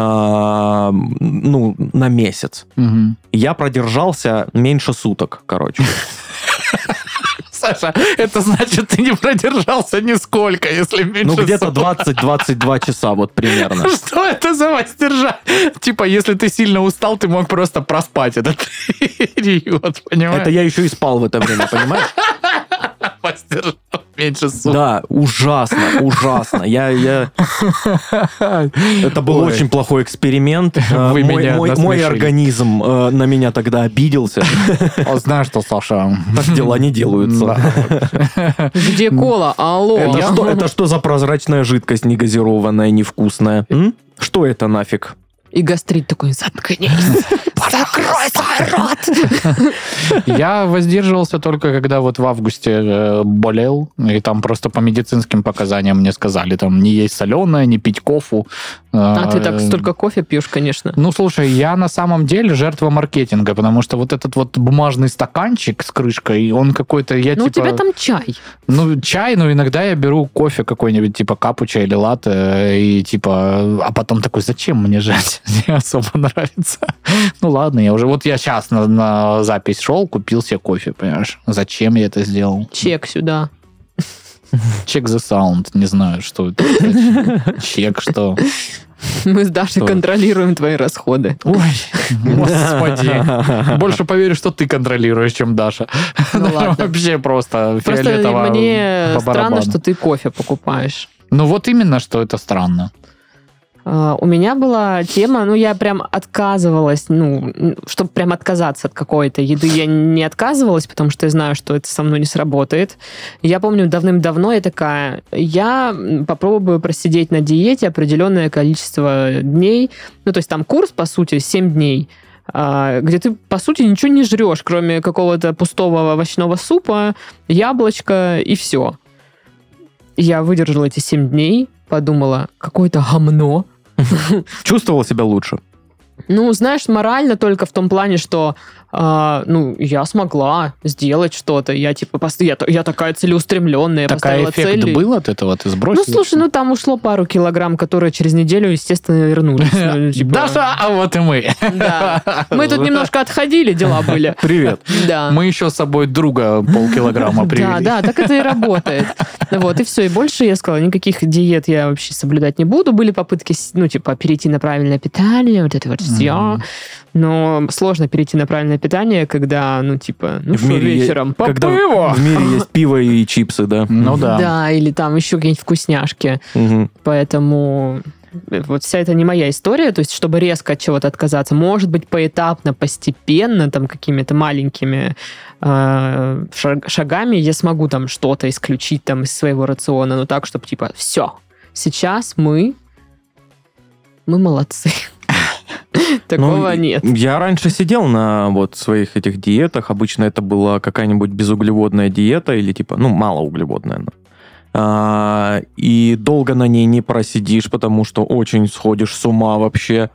ну, на месяц. Мгм. Я продержался меньше суток, короче. Саша, это значит, ты не продержался нисколько, если меньше Ну, где-то суток. 20-22 часа, вот примерно. Что это за воздержание? Типа, если ты сильно устал, ты мог просто проспать этот период, понимаешь? Это я еще и спал в это время, понимаешь? Воздержал меньше суток. Да, ужасно, ужасно. Я, я... Это был Ой. очень плохой эксперимент. Э, Вы мой, меня мой- мой организм э, на меня тогда обиделся. О, знаешь что, Саша? Так дела не делаются. Где кола? Алло. Это, что, это что за прозрачная жидкость негазированная, невкусная? М? Что это нафиг? И гастрит такой, заткнись. Закрой свой рот. Я воздерживался только когда вот в августе э, болел, и там просто по медицинским показаниям мне сказали, там, не есть соленое, не пить кофу. А ты так Э, столько кофе пьешь, конечно. Ну, слушай, я на самом деле жертва маркетинга, потому что вот этот вот бумажный стаканчик с крышкой, он какой-то, я Ну, у типа... тебя там чай. Ну, чай, но иногда я беру кофе какой-нибудь, типа капуча или латте, и типа... А потом такой, зачем мне жать? Не особо нравится. Ну, ладно, я уже... Вот я сейчас на, на запись шел, купил себе кофе, понимаешь? Зачем я это сделал? Чек сюда. Check the sound. Не знаю, что это. Чек, что? Мы с Дашей Что? контролируем твои расходы. Ой, господи. Больше поверю, что ты контролируешь, чем Даша. Ну ладно. Вообще просто Просто фиолетово мне по странно, что ты кофе покупаешь. Ну вот именно, что это странно. А, У меня была тема, ну, я прям отказывалась, ну, чтобы прям отказаться от какой-то еды, я не отказывалась, потому что я знаю, что это со мной не сработает. Я помню, давным-давно я такая, я попробую просидеть на диете определенное количество дней, ну, то есть там курс, по сути, 7 дней, а, где ты, по сути, ничего не жрешь, кроме какого-то пустого овощного супа, яблочка и все. Я выдержала эти 7 дней, подумала, какое-то гомно. Чувствовал себя лучше. Ну, знаешь, морально только в том плане, что а, ну, я смогла сделать что-то. Я типа пост- я, я такая целеустремленная, Такая эффект цель. и- был от этого? Ты Ну, сбросил? слушай, ну там ушло пару килограмм, которые через неделю, естественно, вернулись. Ну, типа, Даша, а вот и мы. Да. Мы тут немножко отходили, дела были. Привет. Да. Мы еще с собой друга полкилограмма Да, привели. да, так это и работает. Вот, и все. И больше я сказала, никаких диет я вообще соблюдать не буду. Были попытки, ну, типа, перейти на правильное питание, вот это вот все. Мгм. Но сложно перейти на правильное питание, когда, ну, типа, ну В что, мире вечером, по Когда пиво. в мире есть пиво и чипсы, да. Ну да. Да, или там еще какие-нибудь вкусняшки. Поэтому э, вот вся это не моя история, то есть чтобы резко от чего-то отказаться, может быть, поэтапно, постепенно, там какими-то маленькими э, шаг- шагами я смогу там что-то исключить там из своего рациона, но так, чтобы типа все, сейчас мы мы молодцы. Такого Ну, нет. Я раньше сидел на вот своих этих диетах. Обычно это была какая-нибудь безуглеводная диета или типа, ну, малоуглеводная. А, и долго на ней не просидишь, потому что очень сходишь с ума вообще.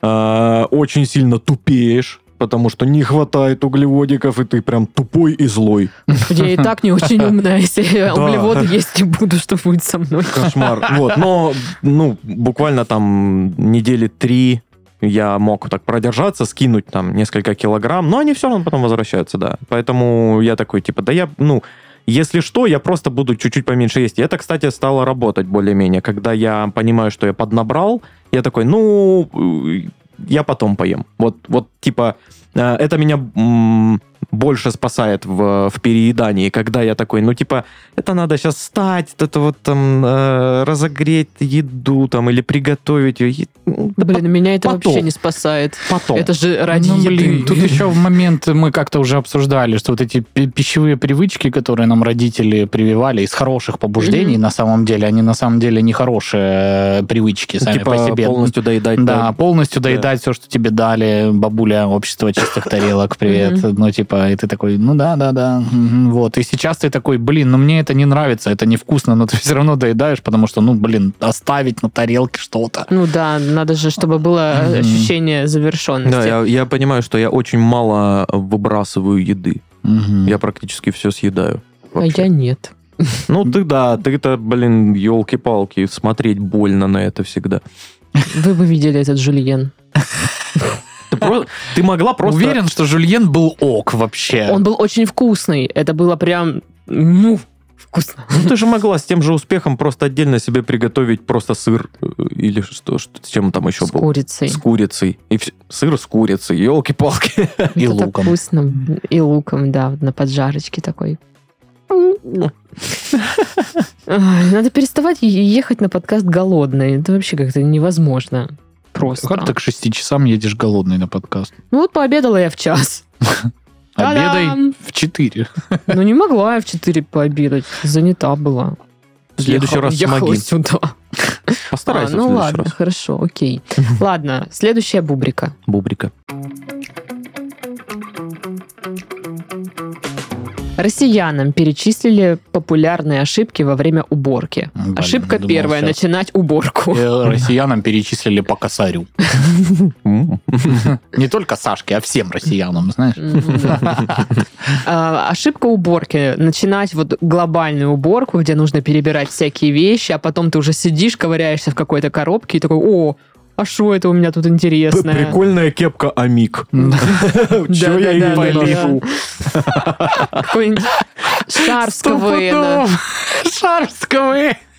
А, очень сильно тупеешь, потому что не хватает углеводиков, и ты прям тупой и злой. Я и так не очень умная, если углеводы есть не буду, что будет со мной. Кошмар. Вот, но, ну, буквально там недели три я мог так продержаться, скинуть там несколько килограмм, но они все равно потом возвращаются, да. Поэтому я такой, типа, да я, ну, если что, я просто буду чуть-чуть поменьше есть. И это, кстати, стало работать более-менее. Когда я понимаю, что я поднабрал, я такой, ну, э, я потом поем. Вот, вот типа, э, это меня больше спасает в, в переедании, когда я такой, ну, типа, это надо сейчас встать, это вот там э, разогреть еду там или приготовить ее. Да, блин, меня это потом. вообще не спасает. потом. Это же ради Ну, блин, еды. тут еще в момент мы как-то уже обсуждали, что вот эти пи- пищевые привычки, которые нам родители прививали из хороших побуждений, Мгм. на самом деле, они на самом деле не хорошие э, привычки сами типа по себе. полностью доедать. Да, полностью Да. доедать все, что тебе дали, бабуля, общество чистых тарелок, привет. Ну, типа, и ты такой, ну да, да, да. Вот. И сейчас ты такой, блин, ну мне это не нравится, это невкусно, но ты все равно доедаешь, потому что, ну, блин, оставить на тарелке что-то. Ну да, надо же, чтобы было Мгм. ощущение завершенности. Да, я, я понимаю, что я очень мало выбрасываю еды. Я практически все съедаю. а вообще. я нет. Ну ты да, ты-то, блин, елки-палки, смотреть больно на это всегда. Вы бы видели этот жульен. Ты, могла просто... Уверен, что Жульен был ок вообще. Он был очень вкусный. Это было прям, ну, вкусно. Ну, ты же могла с тем же успехом просто отдельно себе приготовить просто сыр э, или что, что с чем там еще С был? курицей. С курицей. И вс- сыр с курицей, елки-палки. И Это так луком. вкусно. И луком, да, на поджарочке такой. Надо переставать ехать на подкаст голодной. Это вообще как-то невозможно. Просто. Как ты к шести часам едешь голодный на подкаст? Ну вот пообедала я в час. Обедай в 4. Ну не могла я в 4 пообедать. Занята была. В следующий Ехала- раз ехала помоги. сюда. Постарайся А, ну ладно, раз. хорошо, окей. Ладно, следующая бубрика. Бубрика. Россиянам перечислили популярные ошибки во время уборки. Блин, Ошибка думал, первая. Начинать уборку. Э, Россиянам перечислили по косарю. Не только Сашке, а всем россиянам, знаешь. Да. А, Ошибка уборки. Начинать вот глобальную уборку, где нужно перебирать всякие вещи, а потом ты уже сидишь, ковыряешься в какой-то коробке и такой, о, а что это у меня тут интересное? Прикольная кепка Амик. Чё я ее не ношу? Какой-нибудь шар с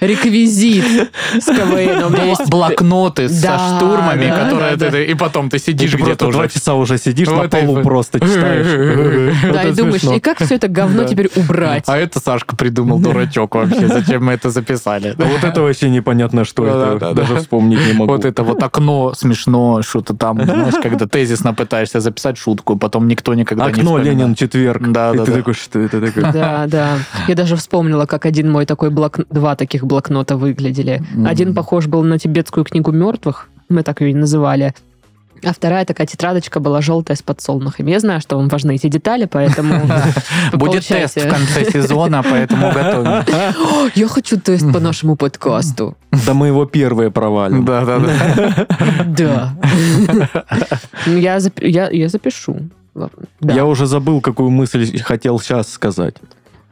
Реквизит с КВН. У меня есть Блокноты со штурмами, которые ты... И потом ты сидишь где-то просто два уже. часа уже сидишь на полу просто читаешь. Да, и думаешь, и как все это говно теперь убрать? А это Сашка придумал, дурачок вообще. Зачем мы это записали? А вот это вообще непонятно, что это. да, да. Даже вспомнить не могу. Вот это вот окно смешно, что-то там, знаешь, когда тезисно пытаешься записать шутку, потом никто никогда не Окно. Ленин четверг. Да, да, ты да. такой, что это такое? Да, да. Я даже вспомнила, как один мой такой блок... два таких блокнота выглядели. Мгм. Один похож был на тибетскую книгу мертвых, мы так ее и называли. А вторая такая тетрадочка была желтая с подсолнухами. Я знаю, что вам важны эти детали, поэтому... Будет тест в конце сезона, поэтому готовим. Я хочу тест по нашему подкасту. Да мы его первые провалим. Да, да, да. Да. Ну, Я зап- я я запишу. Я уже забыл, какую мысль хотел сейчас сказать.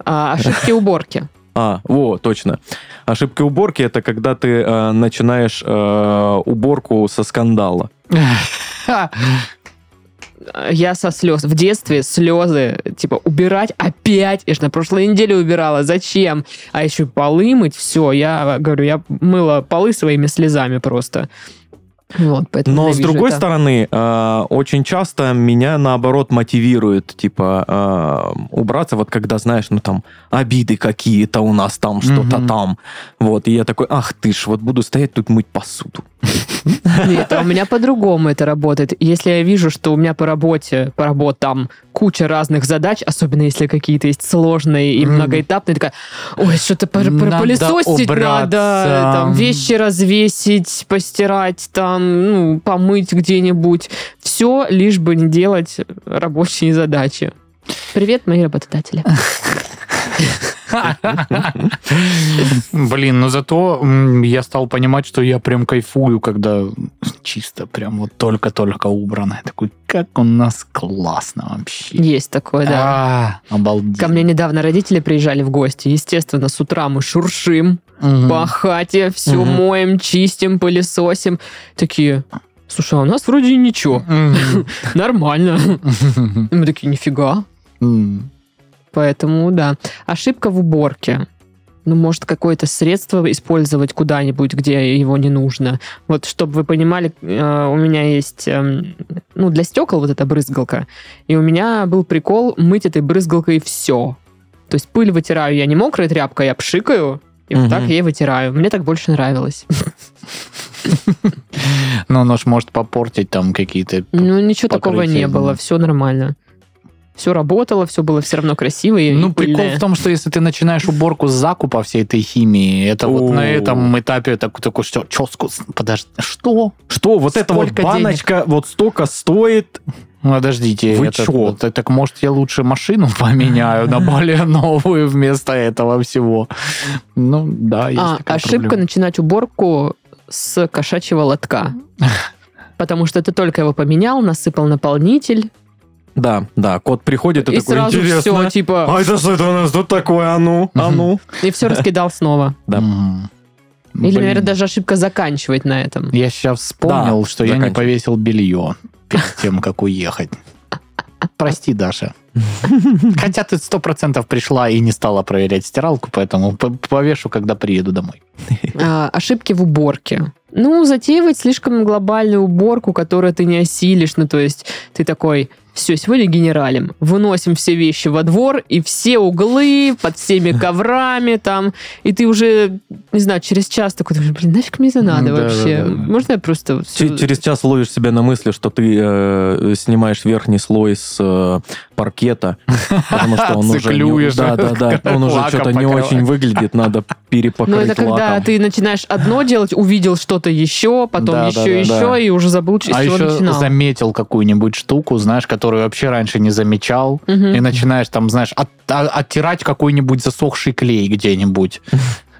А, Ошибки уборки. А, во, точно. Ошибки уборки это когда ты э, начинаешь э, уборку со скандала. Я со слез. В детстве слезы, типа, убирать опять. Я же на прошлой неделе убирала. Зачем? А еще полы мыть. Все, я говорю, я мыла полы своими слезами просто. Вот, поэтому Но с другой это. стороны, э, очень часто меня наоборот мотивирует, типа, э, убраться, вот когда, знаешь, ну там, обиды какие-то у нас там, что-то Мгм. там. Вот, и я такой, ах ты ж, вот буду стоять тут мыть посуду. Нет, а у меня по-другому это работает. Если я вижу, что у меня по работе, по работам куча разных задач, особенно если какие-то есть сложные и многоэтапные, такая, ой, что-то пропылесосить надо, там, вещи развесить, постирать, там, ну, помыть где-нибудь. Все, лишь бы не делать рабочие задачи. Привет, мои работодатели. Блин, но зато я стал понимать, что я прям кайфую, когда чисто прям вот только-только убрано. Я такой, как у нас классно вообще. Есть такое, да. А, обалдеть. Ко мне недавно родители приезжали в гости. Естественно, с утра мы шуршим, Мгм. по хате, все моем, чистим, пылесосим. Такие, слушай, а у нас вроде ничего, нормально. Мы такие, нифига. Поэтому, да. Ошибка в уборке. Ну, может, какое-то средство использовать куда-нибудь, где его не нужно. Вот, чтобы вы понимали, э, у меня есть, эм, ну, для стекол вот эта брызгалка. И у меня был прикол мыть этой брызгалкой все. То есть пыль вытираю я не мокрой тряпкой, я пшикаю, и вот Мгм. так я и вытираю. Мне так больше нравилось. Ну, оно ж может попортить там какие-то... Ну, ничего такого не было, все нормально. Все работало, все было все равно красиво и Ну, прикол пыльное. в том, что если ты начинаешь уборку с закупа всей этой химии, это вот на этом этапе такой, такой что, чё, ску- подожди, что? Что, вот эта вот баночка вот столько стоит? Ну, Подождите, Вы это- чё? это- так может я лучше машину поменяю на более новую вместо этого всего? Ну, да, есть А, ошибка проблема. начинать уборку с кошачьего лотка. Потому что ты только его поменял, насыпал наполнитель, Да, да, кот приходит и, и такой, сразу интересно. все, типа, А это что это у нас тут такое? А ну, а ну. и все раскидал снова. Да. Или, Блин, наверное, даже ошибка заканчивать на этом. Я сейчас вспомнил, Да, что я не повесил белье перед тем, как уехать. Прости, Даша. Хотя ты сто процентов пришла и не стала проверять стиралку, поэтому повешу, когда приеду домой. А, ошибки в уборке. Ну, затеивать слишком глобальную уборку, которую ты не осилишь. Ну, то есть ты такой, все, сегодня генералим. Выносим все вещи во двор, и все углы под всеми коврами там. И ты уже, не знаю, через час такой, думаешь, блин, нафиг мне это надо Да, вообще? да, да. Можно я просто... Ч- Через час ловишь себя на мысли, что ты э, снимаешь верхний слой с э, паркета, потому что он уже... Да, да, да. Он уже что-то не очень выглядит, надо Ну, перепокрыть это когда ты начинаешь одно делать, увидел что-то еще, потом еще, еще, и уже забыл, с А чего еще начинал. заметил какую-нибудь штуку, знаешь, которую вообще раньше не замечал, Мгм. и начинаешь там, знаешь, от- а- оттирать какой-нибудь засохший клей где-нибудь.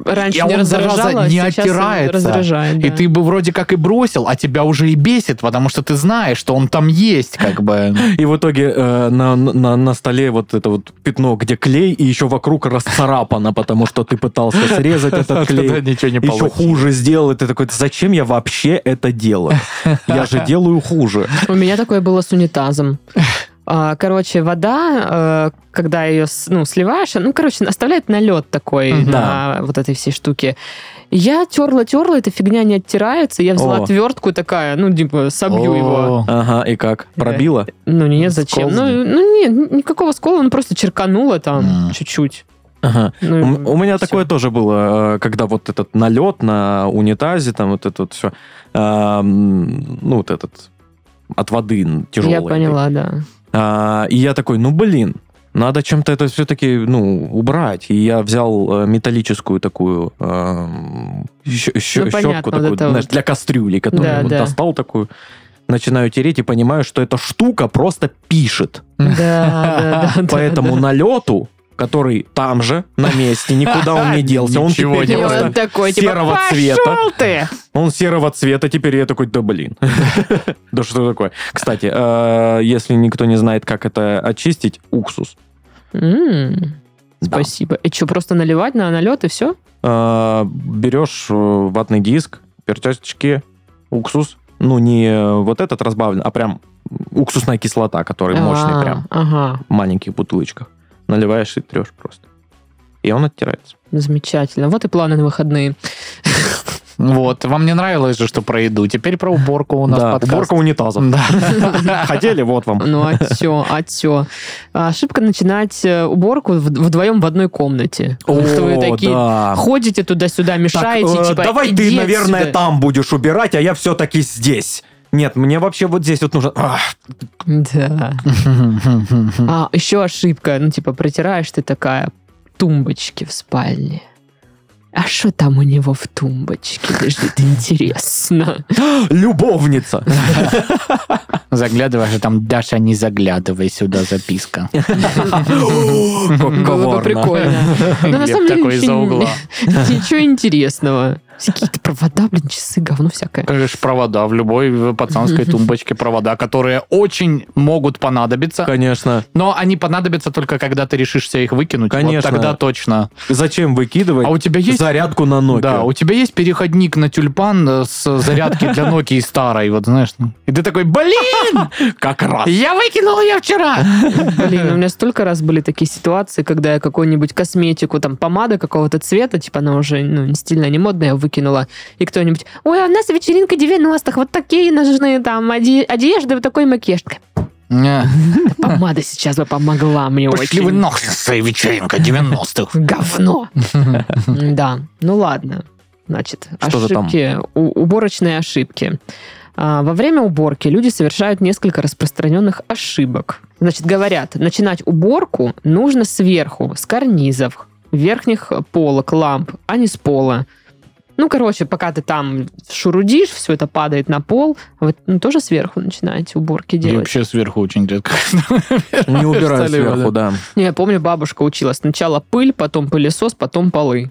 Раньше И не он, зараза, раздражало, не сейчас оттирается. раздражает. И да. ты бы вроде как и бросил, а тебя уже и бесит, потому что ты знаешь, что он там есть, как бы. И в итоге э, на, на, на столе вот это вот пятно, где клей, и еще вокруг расцарапано, потому что ты пытался срезать этот клей. ничего не Еще хуже сделал, и ты такой, зачем я вообще это делаю? Я же делаю хуже. У меня такое было с унитазом. А, Короче, вода, э, когда ее ну, сливаешь, ну, короче, оставляет налет такой Мгм. на вот этой всей штуке. Я терла-терла, эта фигня не оттирается, я взяла О. отвертку такая, ну, типа, собью его. Ага, и как? Пробило? Ну, нет, зачем? Ну, ну, нет, никакого скола, ну, просто черканула там чуть-чуть. Ага. Ну, У, у меня всё. такое тоже было, э, когда вот этот налет на унитазе, там вот это вот все, ну, вот этот от воды тяжелый. Я поняла, да. А, и я такой, ну, блин, надо чем-то это все-таки, ну, убрать. И я взял э, металлическую такую эм, щ- щ- Ну, понятно, щетку, вот такую, это знаешь, вот. для кастрюли, которую Да, вот да. достал такую, начинаю тереть и понимаю, что эта штука просто пишет. Да, да, да. Поэтому налету, который там же, на месте, никуда он не делся. Он Ничего теперь не просто такой, типа, серого цвета. ты! Он серого цвета, теперь я такой, да блин. Да что такое? Кстати, э, если никто не знает, как это очистить, уксус. Спасибо. И что, просто наливать на налет и все? Э, Берешь э, ватный диск, перчаточки, уксус. Ну, не вот этот разбавлен, а прям уксусная кислота, который мощный прям. Ага, в маленьких бутылочках. Наливаешь и трешь просто. И он оттирается. замечательно. Вот и планы на выходные. Вот, вам не нравилось же, что про еду. Теперь про уборку у нас да, подкаст. уборка унитазов. Да. Хотели? Вот вам. Ну, а чё, а чё? Ошибка начинать э, уборку вдвоем в одной комнате. Потому что вы О, такие да. ходите туда-сюда, Так, мешаете, э, типа, давай ты, наверное, отсюда. там будешь убирать, а я все-таки здесь. Нет, мне вообще вот здесь вот нужно... Да. А, еще ошибка. Ну, типа, протираешь ты такая тумбочки в спальне. А что там у него в тумбочке лежит? Интересно. любовница. Заглядываешь, и там Даша, не заглядывай сюда, записка. Было бы коварно. прикольно. Но на самом деле ничего интересного. Какие-то провода, блин, часы, говно всякое. Конечно, провода в любой пацанской тумбочке провода, которые очень могут понадобиться, Конечно. но они понадобятся только когда ты решишься их выкинуть. Конечно. Вот тогда точно. Зачем выкидывать А у тебя есть зарядку на Nokia? Да, у тебя есть переходник на тюльпан э, с зарядки для Nokia старой, вот знаешь. И ты такой, блин, как раз. я выкинул ее вчера. Блин, у меня столько раз были такие ситуации, когда я какую-нибудь косметику, там, помада какого-то цвета, типа она уже, ну, не стильная, не модная, я выкинула, и кто-нибудь, ой, а у нас вечеринка 90-х, вот такие нужны там оде- одежды, вот такой макияж. Помада сейчас бы помогла мне Пошли очень. вы нахрен своей вечеринкой 90-х. Говно. Да, ну ладно. Значит, Что же там? ошибки, у- уборочные ошибки. А, Во время уборки люди совершают несколько распространенных ошибок. Значит, говорят, начинать уборку нужно сверху, с карнизов, верхних полок, ламп, а не с пола. Ну, короче, пока ты там шурудишь, все это падает на пол, а вы ну, тоже сверху начинаете уборки делать. вообще сверху очень редко. Не убираю Стали, сверху, да. Не, Я помню, бабушка учила сначала пыль, потом пылесос, потом полы.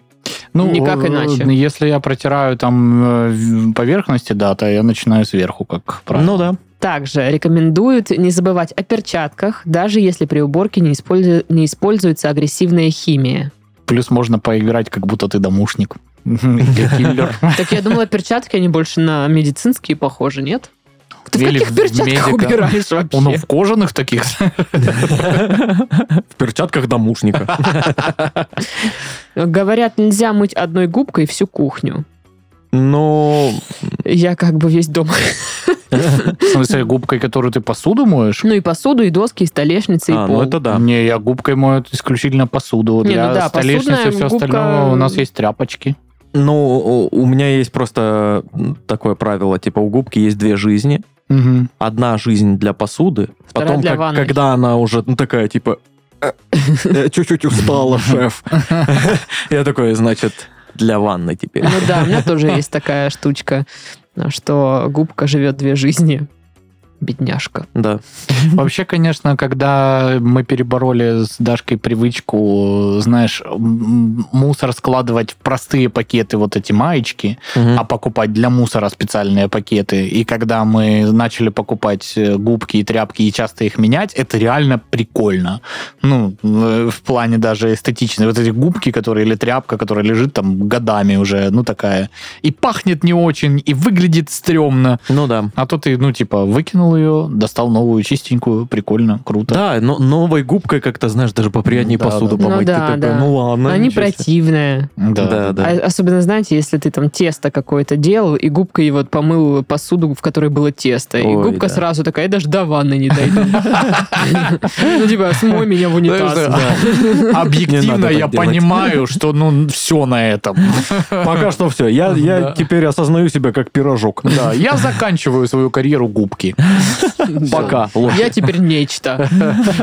Никак э, иначе. Если я протираю там э, поверхности, да, то я начинаю сверху, как правило. Ну да. Также рекомендуют не забывать о перчатках, даже если при уборке не, использу- не используется агрессивная химия. Плюс можно поиграть, как будто ты домушник. Киллер. Так я думала, перчатки, они больше на медицинские похожи, нет? Ты в Или каких в перчатках медика. убираешь вообще? Ну, в кожаных таких. В перчатках домушника. Говорят, нельзя мыть одной губкой всю кухню. Ну, Я как бы весь дом. В смысле, губкой, которую ты посуду моешь? Ну и посуду, и доски, и столешницы, и а, пол. ну это да. Не, я губкой мою исключительно посуду. Не, Для ну да, столешницы и все губка- остальное у нас есть тряпочки. Ну, у- меня есть просто такое правило, типа у губки есть две жизни. Мгм. Одна жизнь для посуды, Вторая потом, для как- ванной. когда она уже, ну, такая, типа, «Э, э, чуть-чуть устала, шеф. Я такой, значит, для ванны теперь. Ну да, у меня тоже есть такая штучка, что губка живет две жизни. Бедняжка. Да. Вообще, конечно, когда мы перебороли с Дашкой привычку, знаешь, мусор складывать в простые пакеты, вот эти маечки, Мгм. а покупать для мусора специальные пакеты. И когда мы начали покупать э, губки и тряпки и часто их менять, это реально прикольно. Ну, э, в плане даже эстетично. Вот эти губки, которые или тряпка, которая лежит там годами уже, ну такая. И пахнет не очень, и выглядит стрёмно. Ну да. А то ты, ну, типа, выкинул ее, достал новую, чистенькую, прикольно, круто. Да, но новой губкой как-то, знаешь, даже поприятнее Да, посуду да. Ну помыть. да, Ты такой, да. ну ладно. Они ничего себе». противные. Да, да. А- особенно, знаете, если ты там тесто какое-то делал, и губкой вот помыл посуду, в которой было тесто. и Ой, губка да. сразу такая, я даже до ванны не дойду. Ну, типа, смой меня в унитаз. Объективно я понимаю, что, ну, все на этом. Пока что все. Я, я Да. теперь осознаю себя как пирожок. Да, я заканчиваю свою карьеру губки. Пока. Я теперь нечто.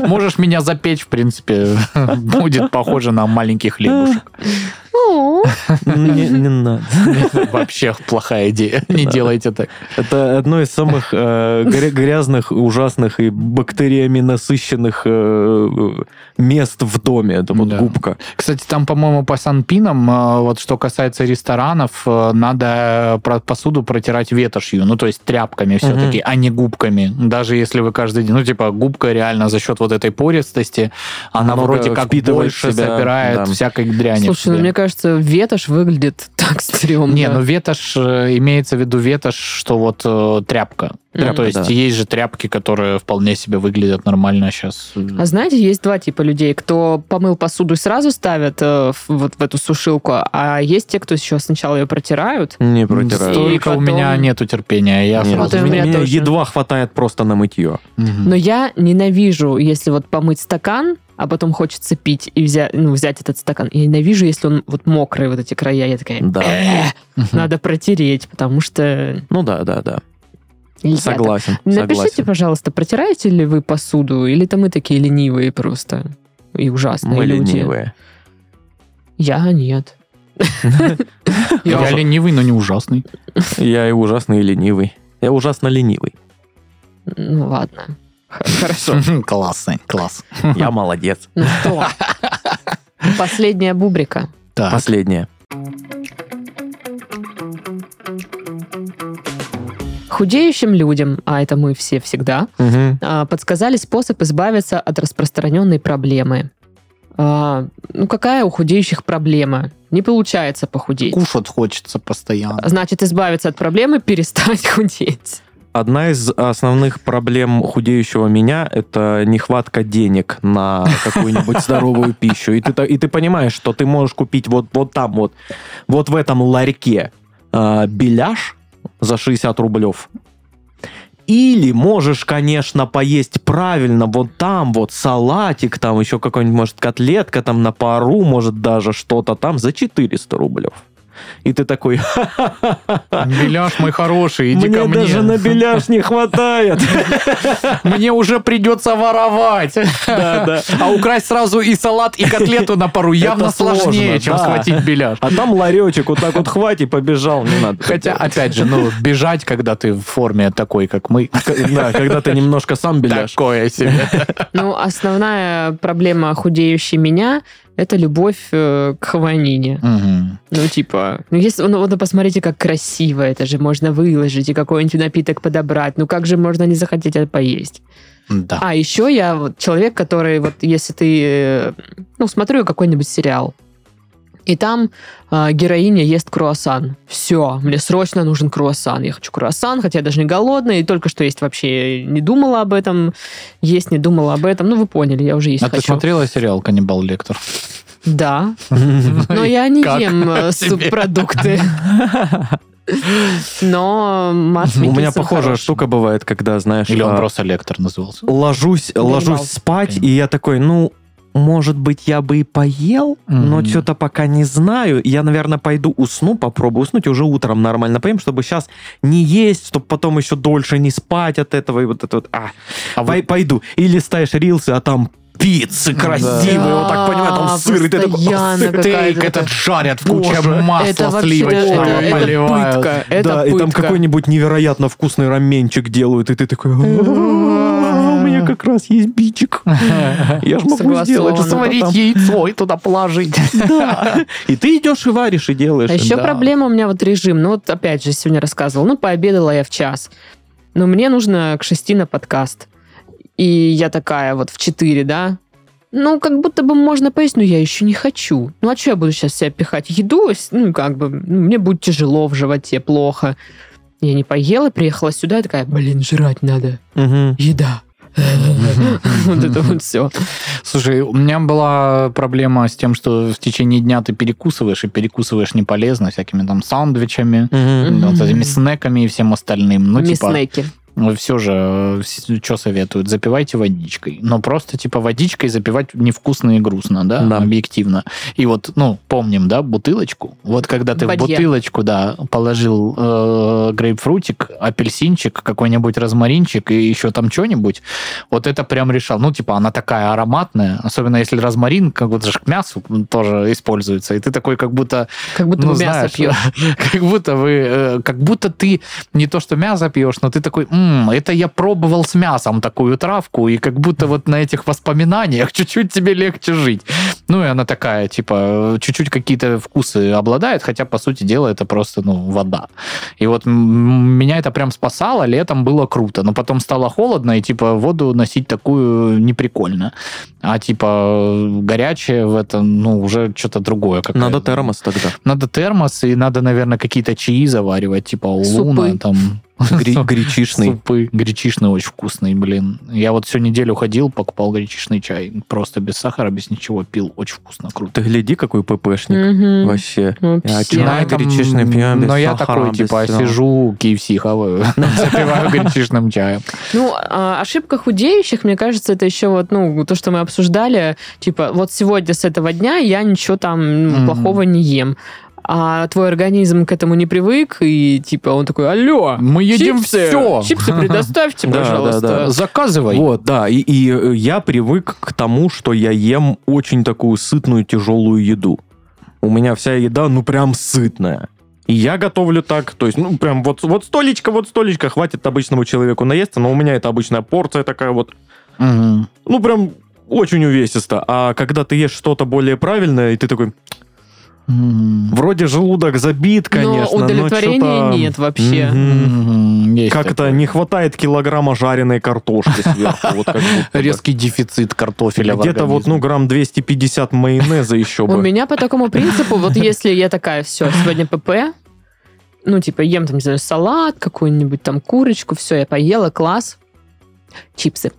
Можешь меня запечь, в принципе, будет похоже на маленький хлебушек. О, Не не надо. Вообще плохая идея. Не делайте так. Это одно из самых э, гря- грязных, ужасных и бактериями насыщенных э, мест в доме. Это вот Да. губка. Кстати, там, по-моему, по санпинам, э, вот что касается ресторанов, надо посуду протирать ветошью, ну, то есть тряпками все-таки, а не губками. Даже если вы каждый день, ну, типа, губка реально за счет вот этой пористости, она Много вроде как больше собирает да. всякой дряни. Слушай, ну мне кажется, ветошь выглядит так стрёмно. Не, ну ветошь, э, имеется в виду ветошь, что вот э, тряпка. Тряпка, то есть да. есть же тряпки, которые вполне себе выглядят нормально сейчас. А знаете, есть два типа людей, кто помыл посуду и сразу ставят э, в- вот в эту сушилку, а есть те, кто еще сначала ее протирают. Не протираю. Столько у потом- меня нету терпения. Я Нет, сразу... У меня, меня меня тоже. едва хватает просто на мытье. Мгм. Но я ненавижу, если вот помыть стакан, а потом хочется пить и взять, ну, взять этот стакан. Я ненавижу, если он вот мокрый, вот эти края. Я такая, Да. «Э, надо протереть, потому что... Ну да, да, да. так». Согласен. Напишите, согласен. пожалуйста, протираете ли вы посуду, или то мы такие ленивые просто и ужасные Мы люди. ленивые. Я нет. Я ленивый, но не ужасный. Я и ужасный, и ленивый. Я ужасно ленивый. Ну ладно. Хорошо. Классный, класс. Я молодец. Ну что? Последняя бубрика. Так. Последнее. Худеющим людям, а это мы все всегда, а, подсказали способ избавиться от распространенной проблемы. А, Ну, какая у худеющих проблема? Не получается похудеть. Кушать хочется постоянно. Значит, избавиться от проблемы, перестать худеть. Одна из основных проблем худеющего меня – это нехватка денег на какую-нибудь здоровую пищу. И ты, и ты понимаешь, что ты можешь купить вот, вот там вот, вот в этом ларьке а, беляш за 60 рублев. Или можешь, конечно, поесть правильно вот там вот салатик, там еще какой-нибудь, может, котлетка там на пару, может, даже что-то там за 400 рублев. И ты такой, Беляш мой хороший, иди мне ко мне. даже на беляш не хватает. Мне уже придется воровать. Да, да. А украсть сразу и салат, и котлету на пару явно Это сложно, сложнее, чем да. схватить беляш. А там ларечек вот так вот хватит, побежал, не надо. Хотя, опять же, ну, бежать, когда ты в форме такой, как мы, Да, когда ты немножко сам беляш. такое себе. Ну, основная проблема худеющей меня – это любовь э, к хаванине. Мгм. Ну, типа, ну, если, ну, вот посмотрите, как красиво это же можно выложить и какой-нибудь напиток подобрать. Ну, как же можно не захотеть это поесть? Да. А еще я вот человек, который вот если ты, э, ну, смотрю какой-нибудь сериал, и там э, героиня ест круассан. Все, мне срочно нужен круассан. Я хочу круассан, хотя я даже не голодная, и только что есть вообще не думала об этом, есть не думала об этом. Ну, вы поняли, я уже есть А ты хочу. смотрела сериал «Каннибал Лектор»? Да, но я не ем э, субпродукты. Но Марс У меня похожая хорош. штука бывает, когда, знаешь, Или он а, просто Лектор назывался? ложусь, ложусь спать, и я такой, ну, может быть, я бы и поел, но Мгм. что-то пока не знаю. Я, наверное, пойду усну, попробую уснуть, уже утром нормально поем, чтобы сейчас не есть, чтобы потом еще дольше не спать от этого, и вот это вот. А, А пой- пойду. И листаешь рилсы, а там пиццы красивые, вот так, понимаю, там Да, сыр, и ты такой... Стейк этот жарят в куче масла Это сливочного, это, это поливают. пытка. Это да, и там пытка. какой-нибудь невероятно вкусный раменчик делают, и ты такой, «А, у меня как раз есть бичик. Я ж могу сделать Сварить там». яйцо и туда положить. Да. И ты идешь и варишь, и делаешь. А еще Да. проблема у меня вот режим. Ну вот опять же сегодня рассказывала. Ну пообедала я в час. Но мне нужно к шести на подкаст. И я такая вот в 4, да? Ну, как будто бы можно поесть, но я еще не хочу. Ну, а что я буду сейчас себя пихать? Еду, ну, как бы, ну, мне будет тяжело в животе, плохо. Я не поела, приехала сюда и такая, блин, жрать надо. Мгм. Еда. Вот это вот все. Слушай, у меня была проблема с тем, что в течение дня ты перекусываешь, и перекусываешь не полезно, всякими там сандвичами, вот этими снеками и всем остальным. Ну, типа. Все же, что советуют? Запивайте водичкой. Но просто, типа, водичкой запивать невкусно и грустно, да, Да. объективно. И вот, ну, помним, да, бутылочку. Вот когда ты в Бадье. бутылочку, да, положил э, грейпфрутик, апельсинчик, какой-нибудь розмаринчик и еще там что-нибудь, вот это прям решал. Ну, типа, она такая ароматная, особенно если розмарин, как вот же к мясу тоже используется, и ты такой как будто Как будто ну, бы мясо знаешь, пьешь. как будто вы, э, как будто ты не то что мясо пьешь, но ты такой, «М, это я пробовал с мясом такую травку, и как будто вот на этих воспоминаниях чуть-чуть тебе легче жить. Ну и она такая, типа, чуть-чуть какие-то вкусы обладает, хотя по сути дела это просто, ну, вода. И вот меня это прям спасало, летом было круто, но потом стало холодно, и типа воду носить такую неприкольно. А типа горячее в этом, ну, уже что-то другое. какая-то. Надо термос тогда. Надо термос, и надо, наверное, какие-то чаи заваривать, типа Супы. там... Гри- Гречишный. Супы. Гречишный очень вкусный, блин. Я вот всю неделю ходил, покупал гречишный чай. Просто без сахара, без ничего пил. Очень вкусно, круто. Ты гляди, какой ППшник. Мгм. Вообще. Вообще. А чё, На этом- гречишный пьем без Но я сахара, такой, без типа, всего. сижу, KFC хаваю, запиваю гречишным чаем. Ну, а, ошибка худеющих, мне кажется, это еще вот, ну, то, что мы обсуждали, типа, вот сегодня с этого дня я ничего там ну, плохого не ем. А твой организм к этому не привык, и типа он такой, алло, Мы едим чипсы, все. чипсы предоставьте, пожалуйста. да, да. Заказывай. Вот, да, и, и э, я привык к тому, что я ем очень такую сытную, тяжелую еду. У меня вся еда, ну, прям сытная. И я готовлю так, то есть, ну, прям вот, вот столечко, вот столечко, хватит обычному человеку наесться, но у меня это обычная порция такая вот, Мгм. ну, прям очень увесисто. А когда ты ешь что-то более правильное, и ты такой, Вроде желудок забит, конечно, но удовлетворения чё-то, нет вообще. Как-то не хватает килограмма жареной картошки сверху. Резкий дефицит картофеля Где-то вот, ну, грамм 250 майонеза еще У бы. меня по такому принципу, вот если я такая, все, сегодня ПП, ну, типа, ем там, не знаю, салат, какую-нибудь там курочку, все, я поела, класс, чипсы.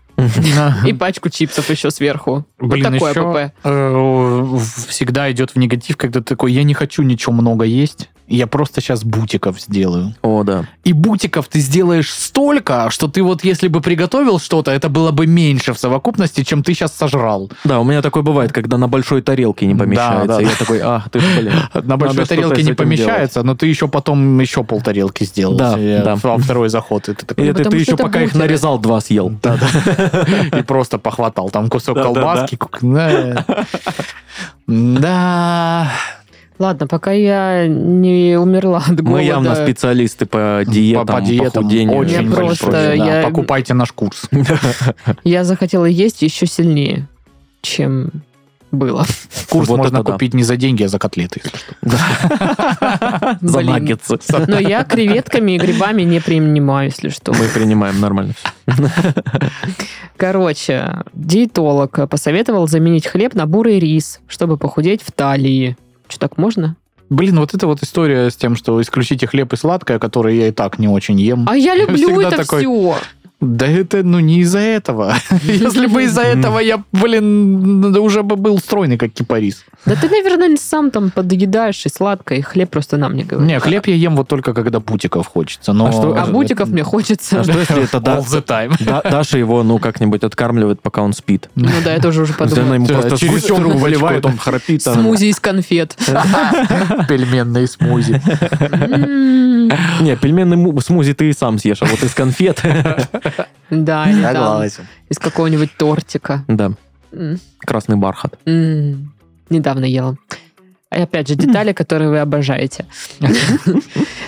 И пачку чипсов еще сверху. Блин, вот такое еще, ПП. э, всегда идет в негатив, когда ты такой, я не хочу ничего много есть, я просто сейчас бутиков сделаю. О, да. И бутиков ты сделаешь столько, что ты вот если бы приготовил что-то, это было бы меньше в совокупности, чем ты сейчас сожрал. Да, у меня такое бывает, когда на большой тарелке не Да, помещается. да, Я да. такой, а, ты блин. На большой тарелке не помещается, но ты еще потом еще полтарелки сделал. Да, да. второй заход. И ты И такой, это ты еще пока их нарезал, два съел. да, да. И просто похватал. Там кусок колбаски. Да. Ладно, пока я не умерла от голода. Мы явно специалисты по диетам, по, по диетам похудению. очень Я просто- да. я- Покупайте наш курс. Я захотела есть еще сильнее, чем было. Курс Вот можно это да. купить не за деньги, а за котлеты. если что. За наггетсы. Но я креветками и грибами не принимаю, если что. Мы принимаем нормально все. Короче, диетолог посоветовал заменить хлеб на бурый рис, чтобы похудеть в талии. Что, так можно? Блин, вот эта вот история с тем, что исключите хлеб и сладкое, которое я и так не очень ем. А я люблю всегда это такой, все. Да это, ну, не из-за этого. Если бы из-за этого я, блин, уже бы был стройный, как кипарис. Да ты, наверное, сам там подъедаешь и сладкое, и хлеб просто нам не говорит. Не, хлеб я ем вот только когда бутиков хочется. Но... А что- А бутиков мне хочется. А что если это да- All the time. Да- Даша его, ну, как-нибудь откармливает, пока он спит? Ну да, я тоже уже Она подумала. ему Да, просто через трубочку, выливает, он храпит. она- Смузи из конфет. Пельменные смузи. Не, пельменный му- смузи ты и сам съешь, а вот из конфет... Да, или там Согласен. из какого-нибудь тортика. Да, красный бархат. Недавно ела. И опять же, детали, которые вы обожаете.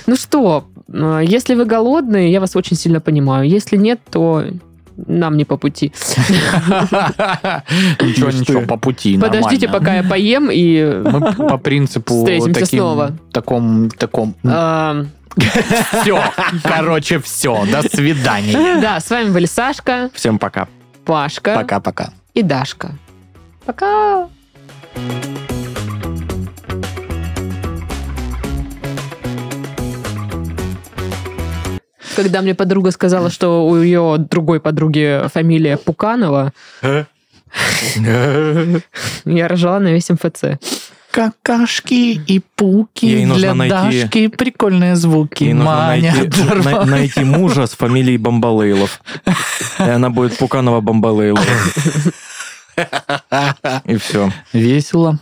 Ну что, э, если вы голодные, я вас очень сильно понимаю. Если нет, то нам не по пути. Ничего, Ну, ничего, по пути. Подождите, пока я поем и... Мы по принципу Встретимся снова. таком, таком. Все, короче, все. До свидания. Да, с вами были Сашка, Всем пока. Пашка Пока-пока. и Дашка. Пока! Когда мне подруга сказала, что у ее другой подруги фамилия Пуканова, я рожала на весь МФЦ. Какашки и пуки Ей нужно для найти- Дашки. Прикольные звуки. Ей нужно Маня найти, оторвала. на- найти мужа с фамилией Бомбалейлов. И она будет Пуканова Бомбалейлова. И все. Весело.